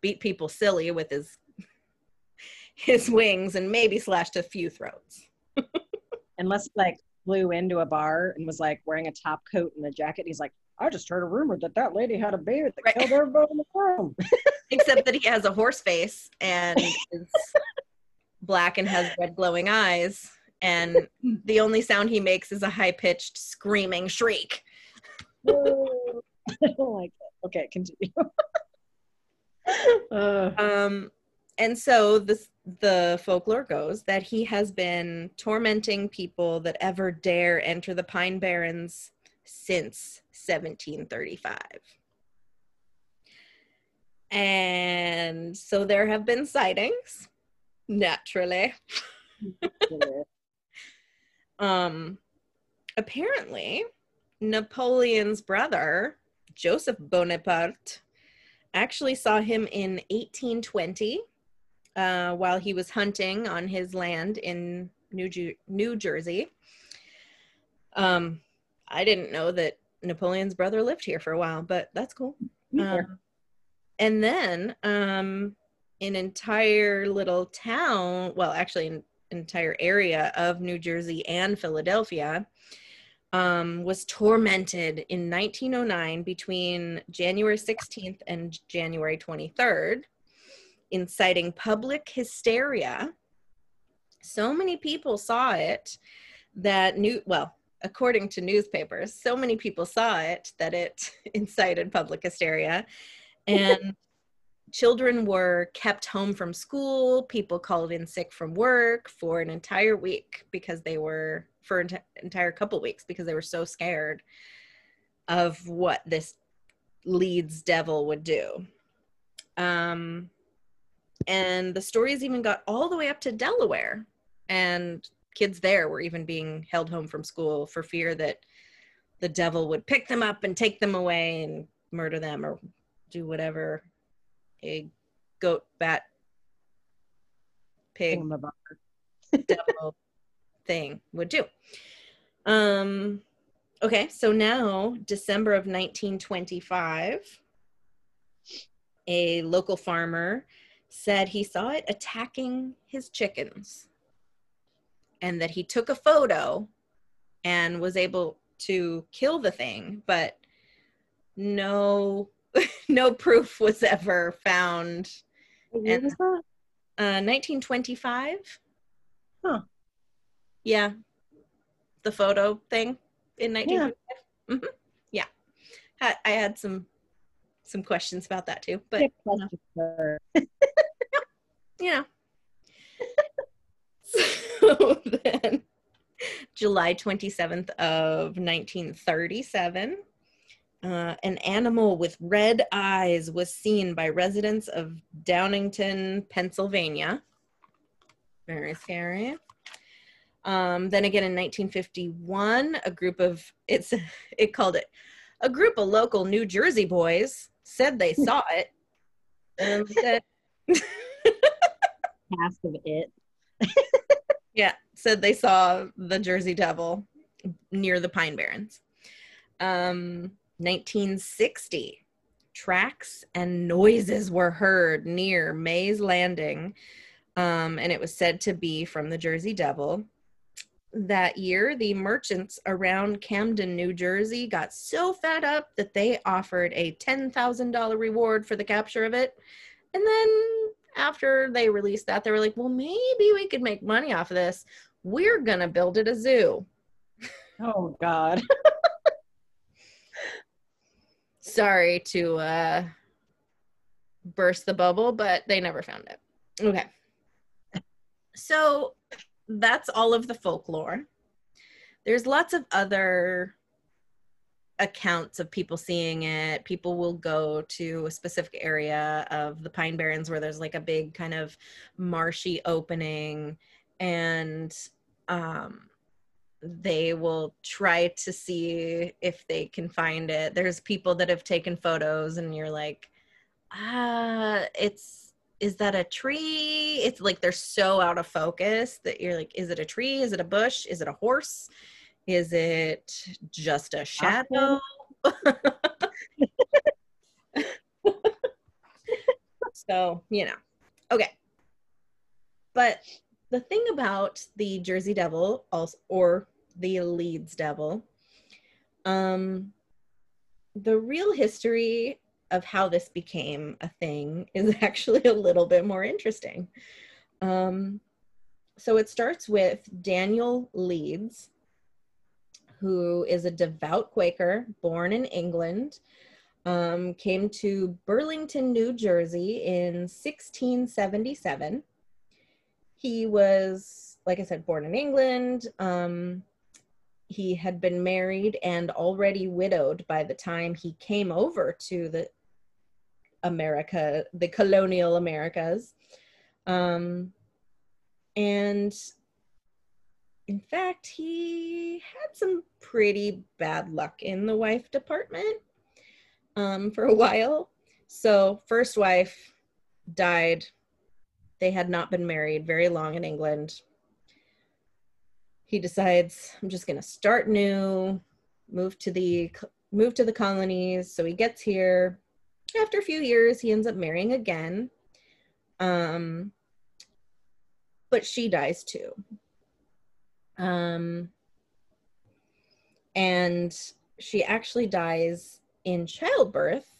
beat people silly with his [laughs] his wings and maybe slashed a few throats. [laughs] Unless like flew into a bar and was like wearing a top coat and a jacket. And he's like, I just heard a rumor that that lady had a baby that right. killed everybody in the room. [laughs] Except that he has a horse face and is black and has red glowing eyes and the only sound he makes is a high pitched screaming shriek. [laughs] oh, I don't like it. Okay, continue. uh. Um, and so this the folklore goes that he has been tormenting people that ever dare enter the Pine Barrens since 1735. And so there have been sightings Naturally. Um apparently Napoleon's brother, Joseph Bonaparte, actually saw him in 1820 uh, while he was hunting on his land in New, Ju- New Jersey. Um, I didn't know that Napoleon's brother lived here for a while, but that's cool. Um, and then um, an entire little town, well, actually, entire area of New Jersey and Philadelphia um, was tormented in 1909 between January 16th and January 23rd, inciting public hysteria. So many people saw it that new, well, according to newspapers, so many people saw it that it [laughs] incited public hysteria. And children were kept home from school. People called in sick from work for an entire week because they were, for an entire couple weeks, because they were so scared of what this Leeds devil would do. Um, and the stories even got all the way up to Delaware. And kids there were even being held home from school for fear that the devil would pick them up and take them away and murder them or do whatever a goat, bat, pig, [laughs] devil thing would do. Um, okay, so now December of 1925, a local farmer said he saw it attacking his chickens and that he took a photo and was able to kill the thing, but no [laughs] no proof was ever found. What year was that? Uh, 1925. Huh. Yeah, the photo thing in 1925. Mhm. Yeah, Ha- I had some some questions about that too, but Tip question [laughs] you [laughs] know. so then, July 27th of 1937, uh, an animal with red eyes was seen by residents of Downingtown, Pennsylvania. Very scary. Um, then again in 1951, a group of it's [laughs] it called it a group of local New Jersey boys said they [laughs] saw it. And that cast [laughs] of it. Yeah, said they saw the Jersey Devil near the Pine Barrens. Um, 1960, tracks and noises were heard near Mays Landing, um, and it was said to be from the Jersey Devil. That year, the merchants around Camden, New Jersey, got so fed up that they offered a $10,000 reward for the capture of it. And then after they released that, they were like, well, maybe we could make money off of this. We're going to build it a zoo. Oh God. [laughs] Sorry to uh, burst the bubble, but they never found it. Okay. So that's all of the folklore. There's lots of other accounts of people seeing it. People will go to a specific area of the Pine Barrens where there's like a big kind of marshy opening and um they will try to see if they can find it. There's people that have taken photos and you're like, ah, it's is that a tree? It's like they're so out of focus that you're like, is it a tree? Is it a bush? Is it a horse? Is it just a shadow? [laughs] so, you know. Okay. But the thing about the Jersey Devil also or the Leeds Devil, um the real history of how this became a thing [laughs] is actually a little bit more interesting. Um, so it starts with Daniel Leeds, who is a devout Quaker born in England, um, came to Burlington, New Jersey in 1677. He was, like I said, born in England. Um, he had been married and already widowed by the time he came over to the America, the colonial Americas. Um, and in fact, he had some pretty bad luck in the wife department um, for a while. So, first wife died. They had not been married very long in England. He decides, I'm just going to start new, move to the move to the colonies. So he gets here. After a few years, he ends up marrying again. Um, but she dies too. Um, and she actually dies in childbirth.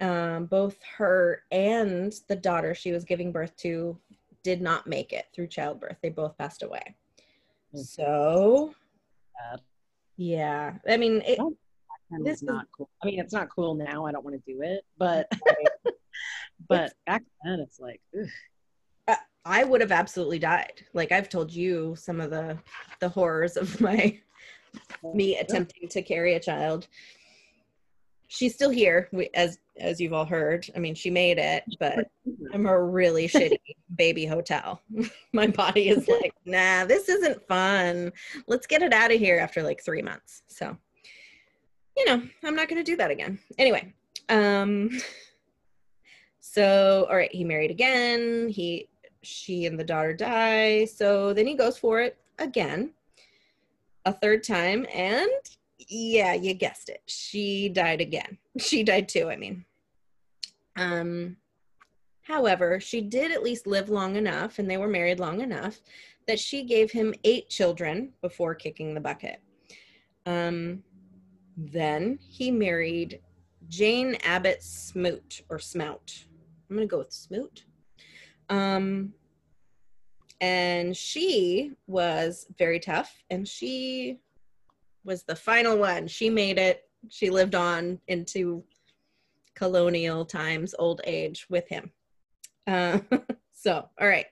Um, both her and the daughter she was giving birth to did not make it through childbirth. They both passed away. Mm. So, yeah, I mean, it, This is not cool. I mean, it's not cool now. I don't want to do it, but [laughs] but back then it's like, ugh. I would have absolutely died. Like I've told you some of the the horrors of my [laughs] me attempting to carry a child. She's still here, we, as as you've all heard. I mean, she made it, but I'm a really [laughs] shitty baby hotel. [laughs] my body is like, nah, this isn't fun. Let's get it out of here after like three months. So, you know, I'm not going to do that again. Anyway, um, [laughs] so all right, he married again. He, she, and the daughter die. So then he goes for it again, a third time, and yeah, you guessed it. She died again. [laughs] She died too. I mean, um, However, she did at least live long enough, and they were married long enough, that she gave him eight children before kicking the bucket. Um, then he married Jane Abbott Smoot or Smout. I'm going to go with Smoot. Um, and she was very tough, and she was the final one. She made it. She lived on into colonial times, old age with him. Uh, [laughs] so, all right.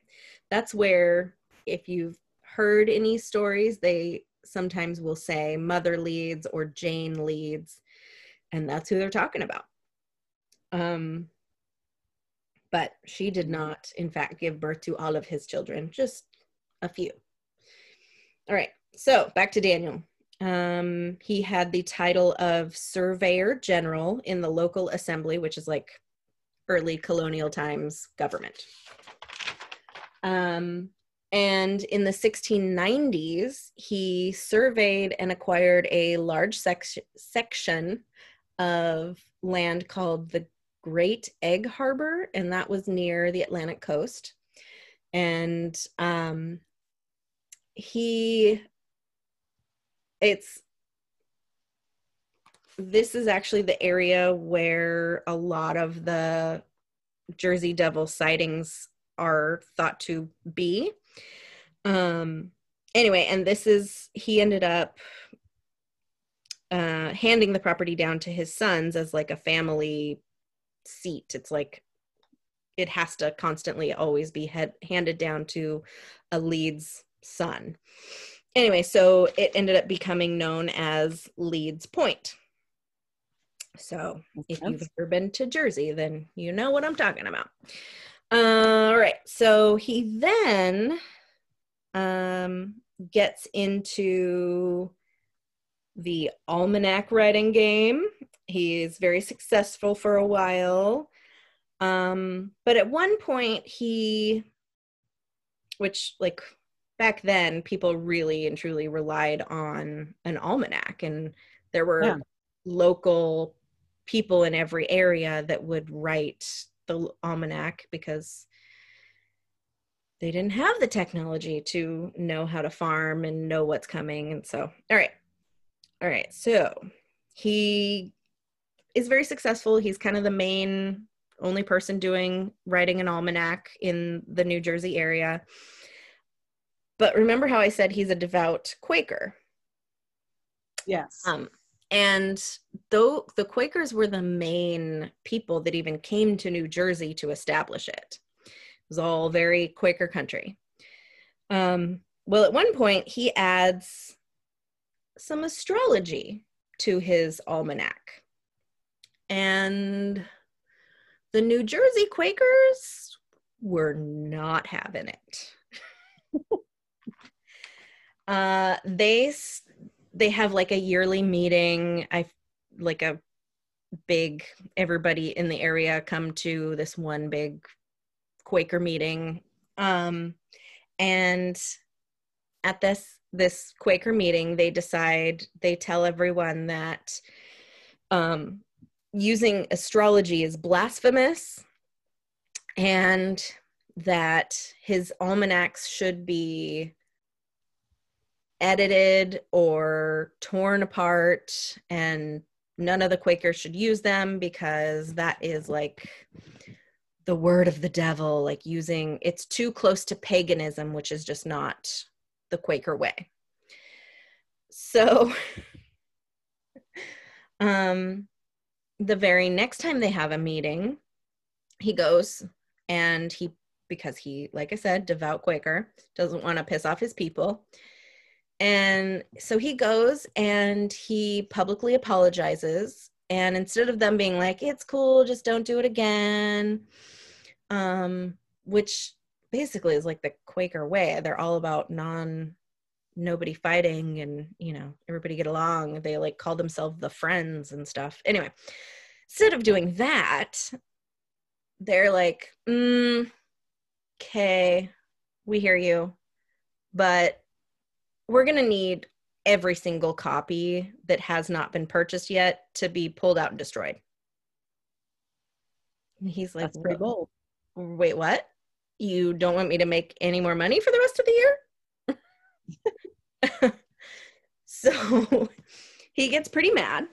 That's where, if you've heard any stories, they sometimes will say Mother Leeds or Jane Leeds, and that's who they're talking about. Um, but she did not, in fact, give birth to all of his children, just a few. All right. So, back to Daniel. Um, he had the title of Surveyor General in the local assembly, which is like early colonial times government. Um, and in the 1690s, he surveyed and acquired a large sec- section of land called the Great Egg Harbor, and that was near the Atlantic coast. And um, he, it's this is actually the area where a lot of the Jersey Devil sightings are thought to be. Um, anyway, and this is, he ended up uh, handing the property down to his sons as like a family seat. It's like it has to constantly always be head, handed down to a Leeds son. Anyway, so it ended up becoming known as Leeds Point. So if you've ever been to Jersey, then you know what I'm talking about. Uh, all right. So he then um, gets into the almanac writing game. He's very successful for a while. Um, but at one point, he, which like back then, people really and truly relied on an almanac, and there were Yeah. local people in every area that would write the almanac because they didn't have the technology to know how to farm and know what's coming and so all right. All right so he is very successful. He's kind of the main only person doing writing an almanac in the new jersey area but remember how i said he's a devout quaker Yes. um, and though the Quakers were the main people that even came to New Jersey to establish it, it was all very Quaker country. Um, well, at one point, he adds some astrology to his almanac. And the New Jersey Quakers were not having it. [laughs] uh, they they have like a yearly meeting. I like a big everybody in the area come to this one big Quaker meeting. Um, and at this this Quaker meeting, they decide, they tell everyone that um, using astrology is blasphemous and that his almanacs should be edited or torn apart and none of the Quakers should use them because that is like the word of the devil, like using it's too close to paganism, which is just not the Quaker way. So, [laughs] um, the very next time they have a meeting, he goes and he, because he, like I said, devout Quaker, doesn't want to piss off his people. And so he goes and he publicly apologizes. And instead of them being like, it's cool, just don't do it again, um, which basically is like the Quaker way. They're all about non nobody fighting and you know everybody get along they like call themselves the friends and stuff anyway instead of doing that they're like mm, okay we hear you but we're going to need every single copy that has not been purchased yet to be pulled out and destroyed. And he's like That's pretty bold. wait what? You don't want me to make any more money for the rest of the year? [laughs] So he gets pretty mad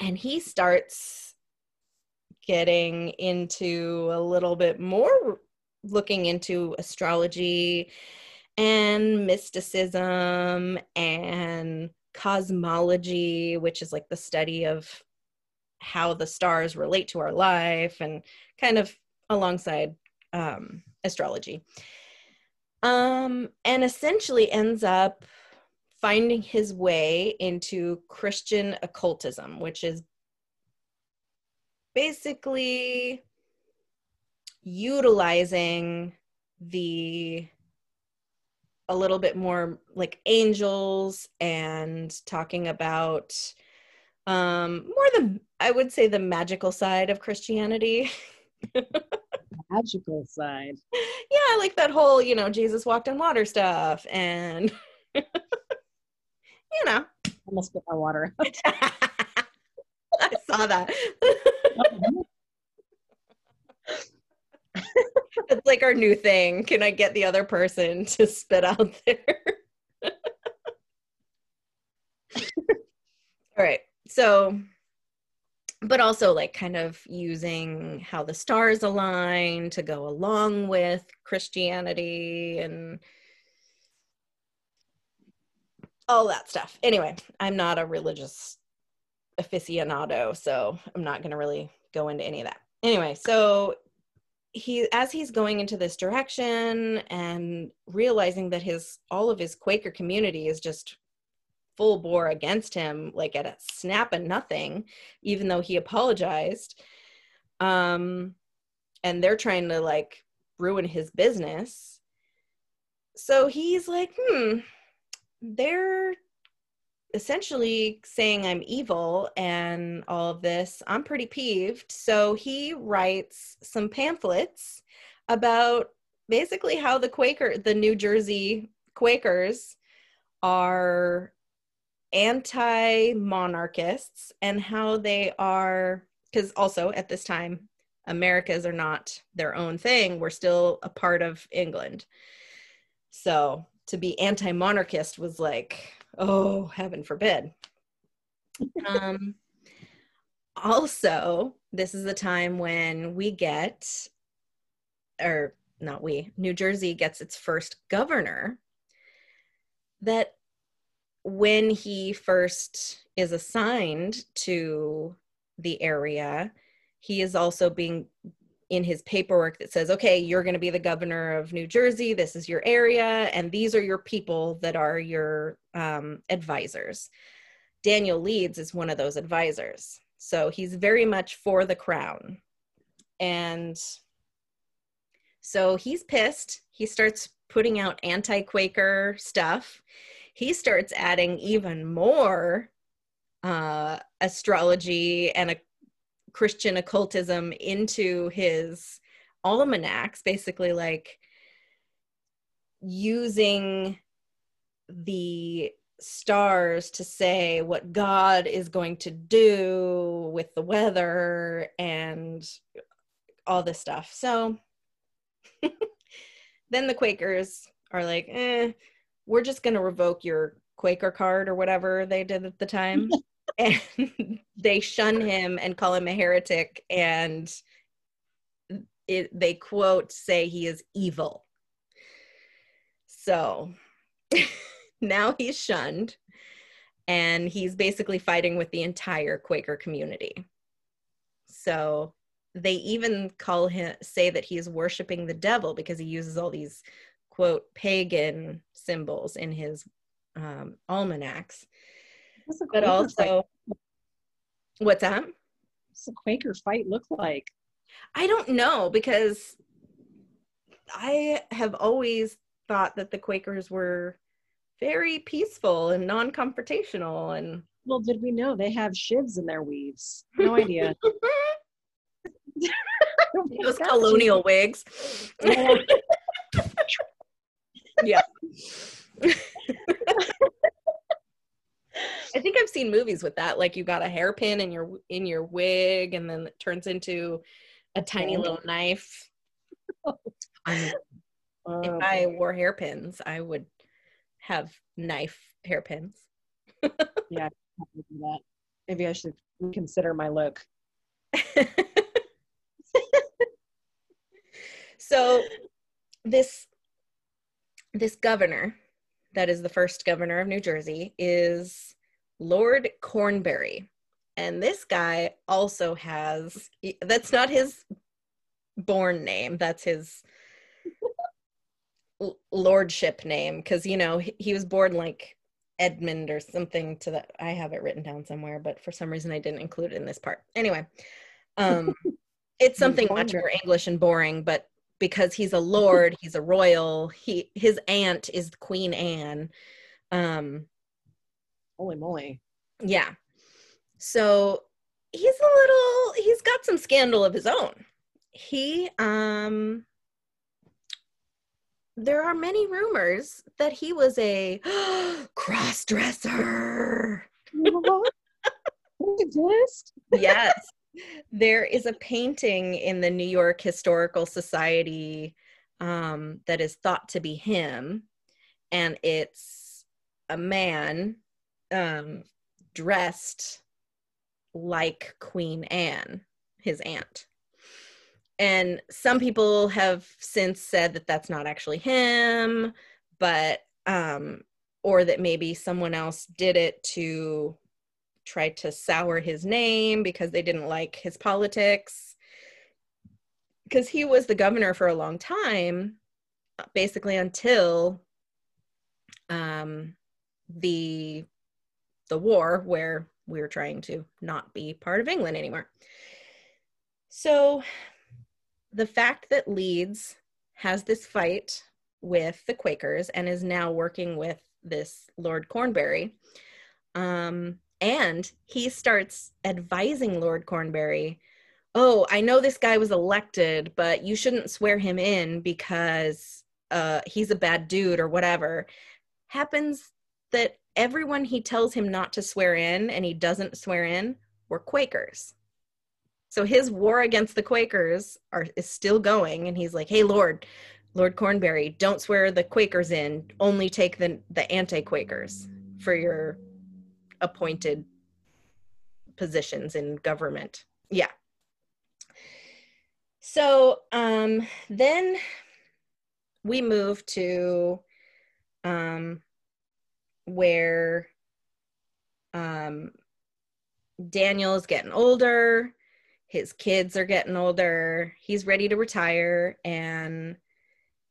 and he starts getting into a little bit more looking into astrology and mysticism and cosmology, which is like the study of how the stars relate to our life and kind of alongside um, astrology. Um, and essentially ends up finding his way into Christian occultism, which is basically utilizing the a little bit more like angels and talking about um more the i would say the magical side of christianity [laughs] magical side. Yeah, I like that whole, you know, Jesus walked on water stuff and [laughs] you know. Almost spit my water. [laughs] I saw that. It's like our new thing. Can I get the other person to spit out there? [laughs] All right. So but also like kind of using how the stars align to go along with Christianity and all that stuff. Anyway, I'm not a religious aficionado, so I'm not going to really go into any of that. Anyway, so he as he's going into this direction and realizing that his all of his Quaker community is just full bore against him like at a snap and nothing even though he apologized um and they're trying to like ruin his business. So he's like hmm they're essentially saying i'm evil and all of this i'm pretty peeved so he writes some pamphlets about basically how the quaker the new jersey quakers are anti monarchists and how they are, because also at this time, Americas are not their own thing. We're still a part of England. So to be anti monarchist was like, oh, heaven forbid. um, also, this is the time when we get, or not we, New Jersey gets its first governor that when he first is assigned to the area, he is also being in his paperwork that says, okay, you're going to be the governor of New Jersey. This is your area, and these are your people that are your um, advisors. Daniel Leeds is one of those advisors. So he's very much for the crown. And so he's pissed. He starts putting out anti Quaker stuff he starts adding even more uh, astrology and a Christian occultism into his almanacs, basically like using the stars to say what God is going to do with the weather and all this stuff. So [laughs] then the Quakers are like, eh, we're just going to revoke your Quaker card or whatever they did at the time. [laughs] and [laughs] they shun him and call him a heretic. And it, they quote say he is evil. So [laughs] now he's shunned and he's basically fighting with the entire Quaker community. So they even call him say that he is worshiping the devil because he uses all these quote pagan symbols in his um, almanacs. But also, fight? what's that? What's the Quaker fight look like? I don't know because I have always thought that the Quakers were very peaceful and non-confrontational and well did we know they have shivs in their weaves [laughs] no idea [laughs] those [laughs] colonial wigs yeah I think I've seen movies with that. Like you got a hairpin in your in your wig, and then it turns into a tiny oh. little knife. [laughs] oh, if I wore hairpins, I would have knife hairpins. [laughs] yeah, do. Maybe I should consider my look. [laughs] so this this governor that is the first governor of New Jersey is Lord Cornbury. And this guy also has that's not his born name, that's his [laughs] lordship name because you know he, he was born like Edmund or something to that. I have it written down somewhere, but for some reason I didn't include it in this part. Anyway, um, [laughs] it's something much more English and boring, but because he's a lord, he's a royal. He his aunt is Queen Anne. Um, Holy moly! Yeah, so he's a little. He's got some scandal of his own. He um there are many rumors that he was a [gasps] cross dresser. yes. There is a painting in the New York Historical Society um, that is thought to be him, and it's a man um, dressed like Queen Anne, his aunt. And some people have since said that that's not actually him but um or that maybe someone else did it to try to sour his name because they didn't like his politics. Because he was the governor for a long time basically until um the the war where we were trying to not be part of England anymore so the fact that Leeds has this fight with the Quakers and is now working with this Lord Cornbury, um, and he starts advising Lord Cornbury, oh, I know this guy was elected, but you shouldn't swear him in because uh, he's a bad dude or whatever. Happens that everyone he tells him not to swear in and he doesn't swear in were Quakers. So his war against the Quakers are is still going, and he's like, "Hey, Lord, Lord Cornbury, don't swear the Quakers in. Only take the the anti-Quakers for your appointed positions in government." Yeah. So um, then we move to um, where um, Daniel is getting older his kids are getting older he's ready to retire and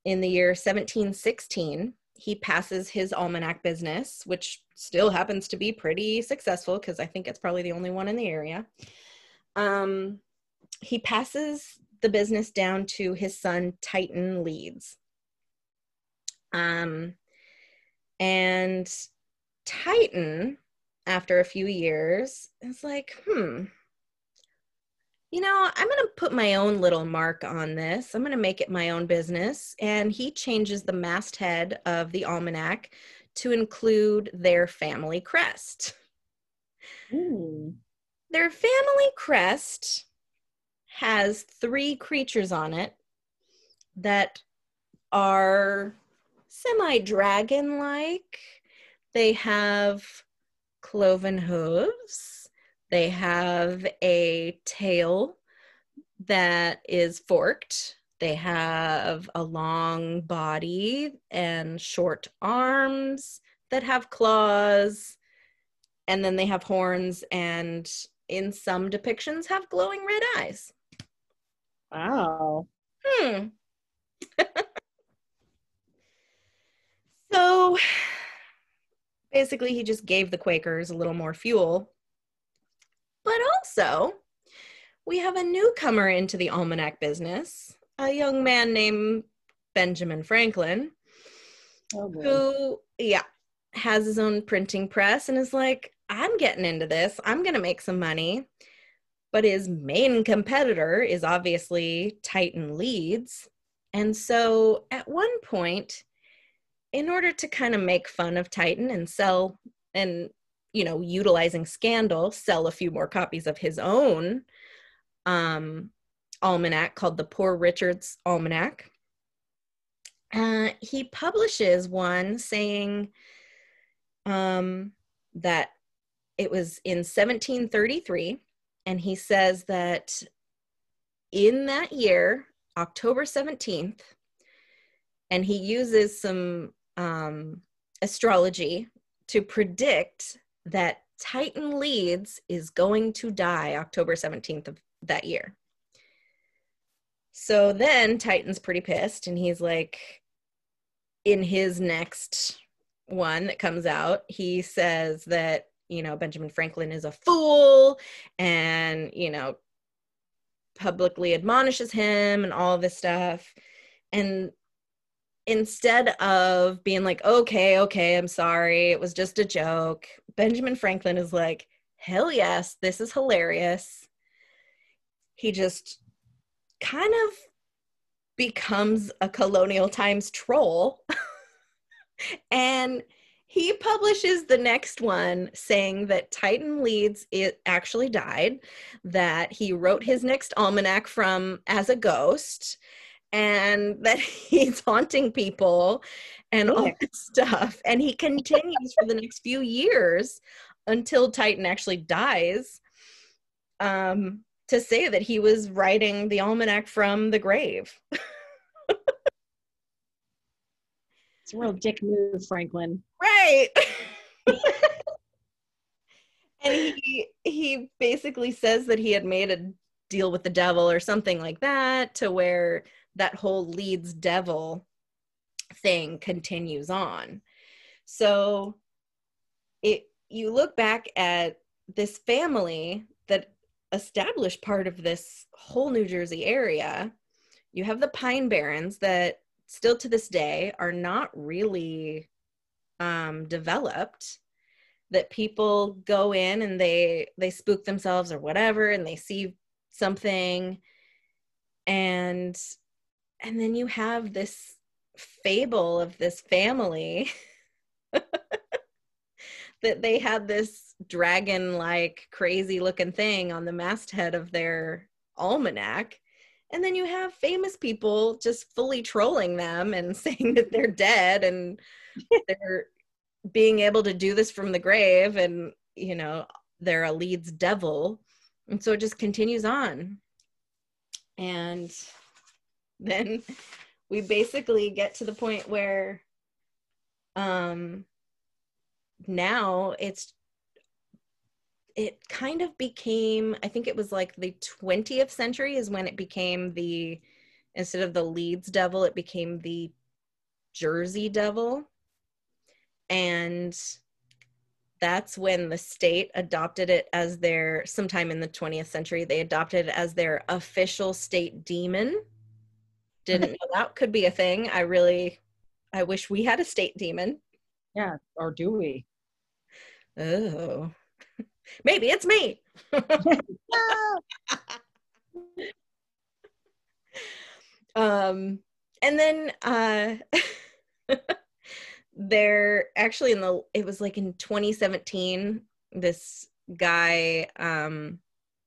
in the year 1716 he passes his almanac business which still happens to be pretty successful because i think it's probably the only one in the area. Um, he passes the business down to his son titan leeds. Um, and titan after a few years is like hmm you know, I'm going to put my own little mark on this. I'm going to make it my own business. And he changes the masthead of the almanac to include their family crest. Ooh. Their family crest has three creatures on it that are semi dragon like. They have cloven hooves, they have a tail that is forked. They have a long body and short arms that have claws. And then they have horns and, in some depictions, have glowing red eyes. Wow. Hmm. [laughs] so basically, he just gave the Quakers a little more fuel. But also, we have a newcomer into the almanac business, a young man named Benjamin Franklin, Oh, who, yeah, has his own printing press and is like, I'm getting into this. I'm going to make some money. But his main competitor is obviously Titan Leeds. And so at one point, in order to kind of make fun of Titan and sell and, you know, utilizing scandal, sell a few more copies of his own um, almanac called the Poor Richard's Almanac. Uh, he publishes one saying um, that it was in 1733, and he says that in that year, October 17th, and he uses some um, astrology to predict that Titan Leeds is going to die October 17th of that year. So then Titan's pretty pissed, and he's like, in his next one that comes out, he says that, you know, Benjamin Franklin is a fool and, you know, publicly admonishes him and all this stuff. And instead of being like, okay, okay, I'm sorry, it was just a joke, Benjamin Franklin is like, hell yes, this is hilarious. He just kind of becomes a colonial times troll. [laughs] and he publishes the next one saying that Titan Leeds it actually died, that he wrote his next almanac from as a ghost, and that [laughs] he's haunting people and all that stuff. And he continues for the next few years until Titan actually dies. Um, to say that he was writing the almanac from the grave. [laughs] It's a real dick move, Franklin. Right. [laughs] and he he basically says that he had made a deal with the devil or something like that to where that whole Leeds devil thing continues on. So it you look back at this family that established part of this whole New Jersey area. You have the Pine Barrens that still to this day are not really um, developed that people go in and they they spook themselves or whatever and they see something and and then you have this fable of this family [laughs] that they had this dragon like crazy looking thing on the masthead of their almanac. And then you have famous people just fully trolling them and [laughs] saying that they're dead and [laughs] they're being able to do this from the grave and you know they're a leeds devil. And so it just continues on. And then we basically get to the point where um now it's it kind of became i think it was like the 20th century is when it became the instead of the leeds devil it became the jersey devil. And that's when the state adopted it as their sometime in the 20th century they adopted it as their official state demon didn't know that could be a thing. I really i wish we had a state demon. Yeah, or do we? oh. [laughs] Maybe it's me. [laughs] Um and then uh [laughs] they're actually in the it was like in 2017 this guy um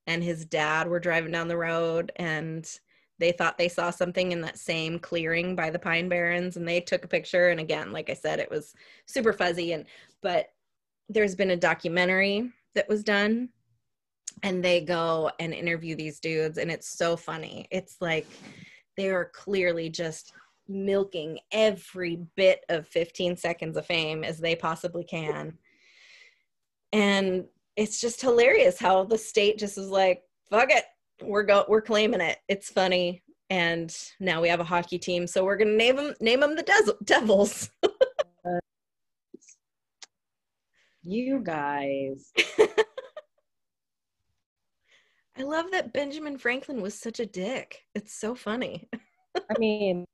and his dad were driving down the road and they thought they saw something in that same clearing by the pine barrens and they took a picture and again like i said it was super fuzzy and but there's been a documentary that was done and they go and interview these dudes and it's so funny. It's like they are clearly just milking every bit of 15 seconds of fame as they possibly can. And it's just hilarious how the state just is like fuck it we're go we're claiming it. It's funny. And now we have a hockey team so we're gonna name them name them the Des- devils. [laughs] You guys. [laughs] I love that benjamin franklin was such a dick. It's so funny. [laughs] I mean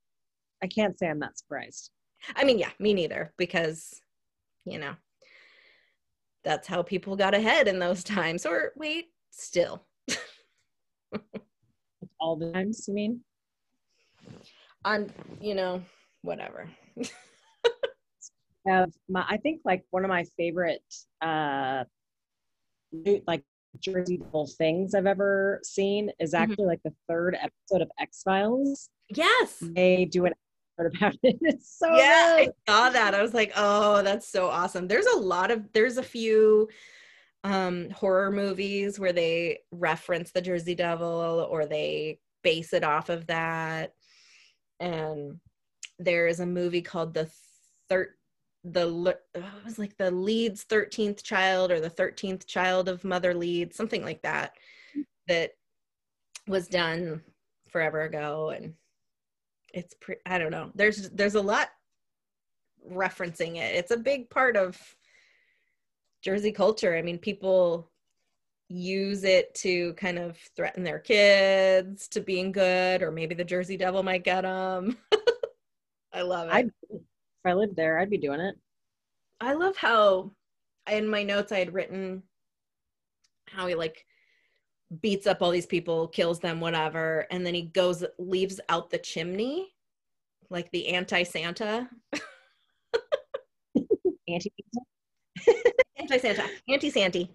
i can't say i'm not surprised. I mean yeah me neither because you know that's how people got ahead in those times. Or wait still [laughs] all the times you mean? On you know whatever. Have my i think like one of my favorite uh like jersey devil things i've ever seen is Mm-hmm. actually like the third episode of x files yes. They do an episode about it. [laughs] It's so yeah good. i saw that. I was like oh that's so awesome. There's a lot of there's a few um horror movies where they reference the jersey devil or they base it off of that. And there is a movie called the third the Le- it was like the leeds 13th child or the 13th child of mother leeds something like that that was done forever ago. And it's pre- i don't know. There's there's a lot referencing it. It's a big part of jersey culture. I mean people use it to kind of threaten their kids to being good or maybe the jersey devil might get them [laughs] i love it. I'd, if i lived there i'd be doing it. I love how in my notes I had written how he like beats up all these people, kills them, whatever, and then he goes leaves out the chimney, like the anti Santa, [laughs] anti [laughs] anti Santa, anti Santy.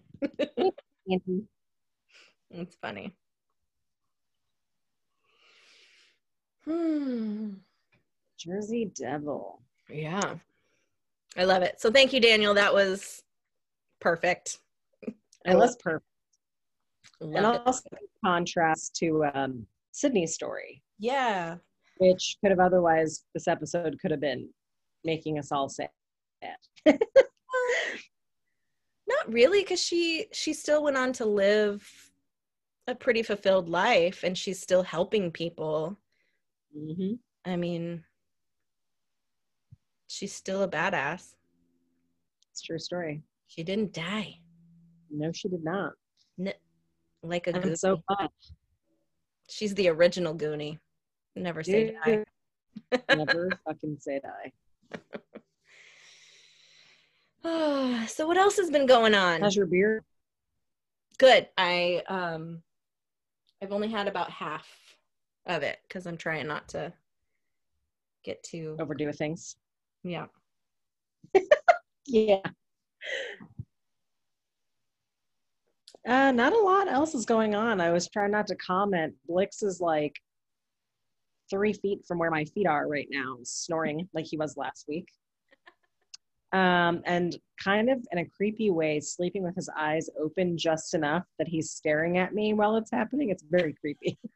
anti It's funny. Hmm. jersey devil Yeah. I love it. So thank you, Daniel. That was perfect. I it love, was perfect and it. also contrast to um sydney's story Yeah. which could have otherwise this episode could have been making us all sad [laughs] not really because she she still went on to live a pretty fulfilled life and she's still helping people. Mm-hmm. i mean she's still a badass. It's a true story. She didn't die. No she did not. N- like a i'm goonie. so glad she's the original goonie never say die. [laughs] Never fucking say die [laughs] [sighs] so what else has been going on? How's your beer? Good. I um i've only had about half of it because i'm trying not to get too overdo things. Yeah. [laughs] Yeah. Uh not a lot else is going on. I was trying not to comment. Blix is like three feet from where my feet are right now snoring like he was last week um and kind of in a creepy way sleeping with his eyes open just enough that he's staring at me while it's happening it's very creepy [laughs]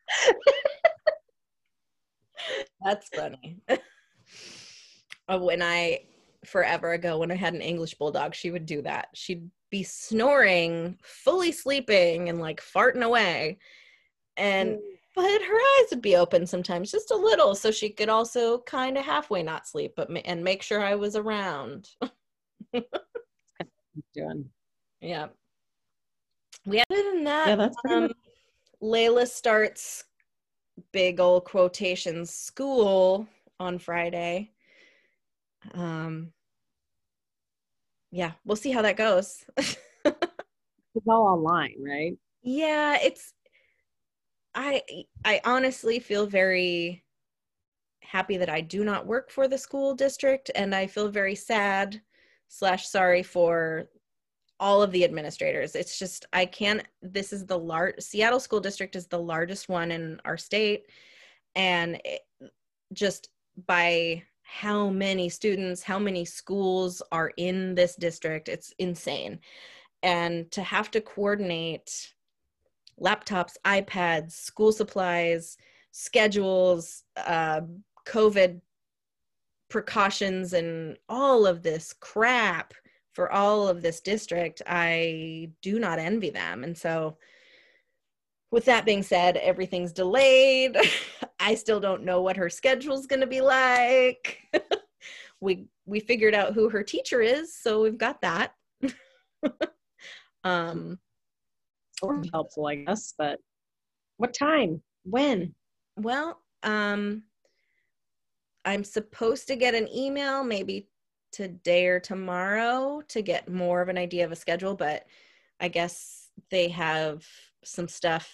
That's funny. Uh, [laughs] when I forever ago when I had an English bulldog, she would do that. She'd be snoring, fully sleeping and like farting away. And but her eyes would be open sometimes, just a little, so she could also kind of halfway not sleep, but ma- and make sure I was around. doing yeah. We other than that, yeah that's um, much Layla starts big old quotations school on Friday. Um, yeah, we'll see how that goes. [laughs] it's all online right yeah, it's I I honestly feel very happy that I do not work for the school district, and I feel very sad slash sorry for all of the administrators. It's just I can't. This is the large Seattle School District is the largest one in our state, and it, just by how many students, how many schools are in this district, it's insane. And to have to coordinate laptops, iPads, school supplies, schedules, uh, COVID precautions, and all of this crap for all of this district, I do not envy them. And so, with that being said, everything's delayed. [laughs] I still don't know what her schedule's going to be like. [laughs] we we figured out who her teacher is, so we've got that. [laughs] um sort of helpful, I guess, but what time? When? Well, um I'm supposed to get an email maybe today or tomorrow to get more of an idea of a schedule, but I guess they have some stuff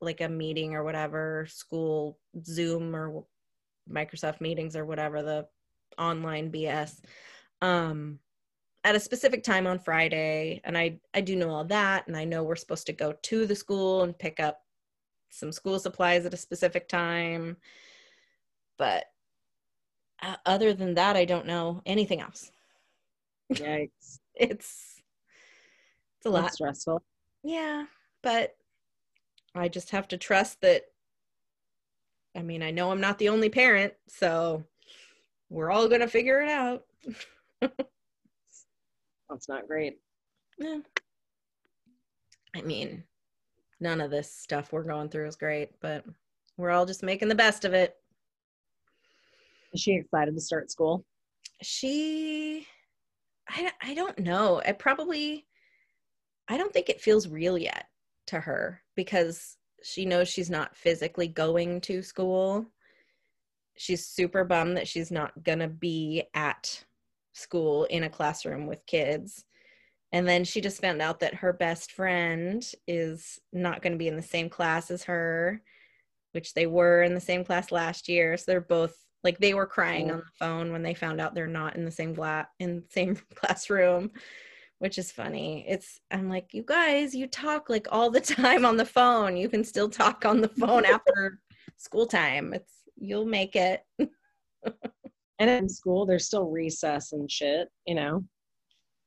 like a meeting or whatever, school Zoom or Microsoft meetings or whatever the online BS um at a specific time on Friday and I I do know all that and I know we're supposed to go to the school and pick up some school supplies at a specific time but uh, other than that I don't know anything else. Yikes. [laughs] it's it's a lot That's stressful. Yeah, but I just have to trust that. I mean, I know I'm not the only parent, so we're all going to figure it out. [laughs] That's not great. Yeah. I mean, none of this stuff we're going through is great, but we're all just making the best of it. Is she excited to start school? She, I, I don't know. I probably, I don't think it feels real yet to her because she knows she's not physically going to school. She's super bummed that she's not going to be at school in a classroom with kids. And then she just found out that her best friend is not going to be in the same class as her, which they were in the same class last year. So they're both like they were crying on the phone when they found out they're not in the same gla- in the same [laughs] classroom which is funny. It's I'm like, you guys, you talk like all the [laughs] time on the phone. You can still talk on the phone [laughs] after school time. It's you'll make it. And in school, there's still recess and shit, you know.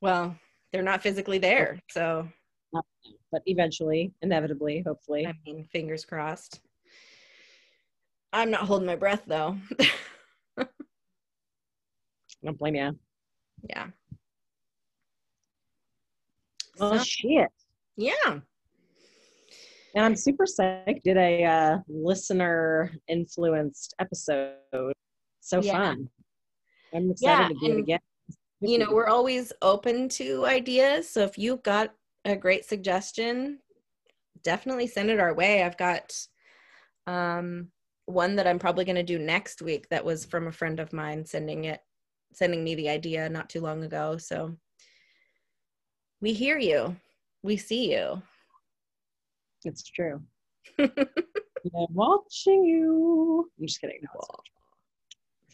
Well, they're not physically there, so. But eventually, inevitably, hopefully. I mean, fingers crossed. I'm not holding my breath though. I [laughs] don't blame you. Yeah. Oh So- shit. yeah. And I'm super psyched. Did a uh, listener influenced episode. So Yeah. fun. I'm excited Yeah, to do it and, again. You know, we're always open to ideas. So if you've got a great suggestion, definitely send it our way. I've got um, one that I'm probably going to do next week that was from a friend of mine sending it, sending me the idea not too long ago. So we hear you, we see you. it's true. [laughs] I'm watching you. I'm just kidding.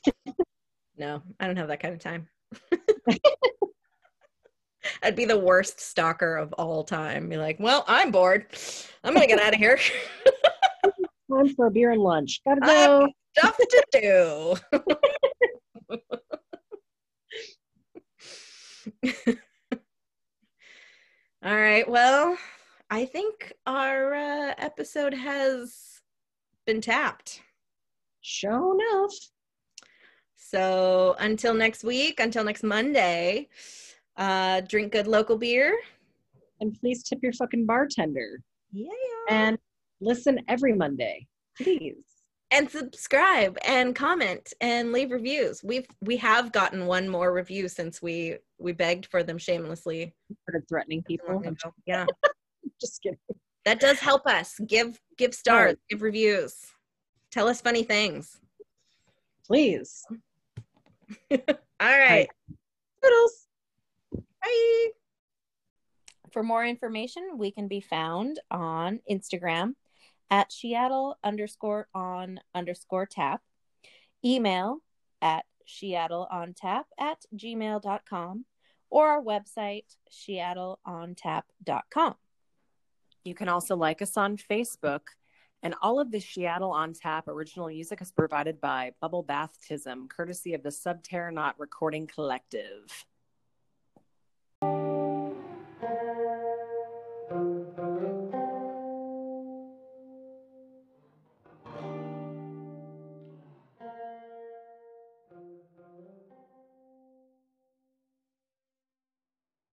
No, [laughs] No, I don't have that kind of time. [laughs] [laughs] I'd be the worst stalker of all time. Be like, well, I'm bored. I'm gonna get out of here. [laughs] time for a beer and lunch. Gotta go. Stuff to do. all right. Well, I think our uh, episode has been tapped. Show enough. So until next week, until next Monday, uh, drink good local beer. And please tip your fucking bartender. Yeah. And listen every Monday. Please. and subscribe and comment and leave reviews. We've we have gotten one more review since we we begged for them shamelessly. Started threatening people. Yeah. [laughs] just kidding. That does help us. Give give stars, give reviews. Tell us funny things. Please. All right. Toodles. Bye. For more information, we can be found on Instagram at Sheattle underscore on underscore tap. email at Sheattle on tap at gmail.com or our website, sheattleontap.com. You can also like us on Facebook. And all of the Sheattle on Tap original music is provided by Bubble Baptism, courtesy of the Subterranaut Recording Collective.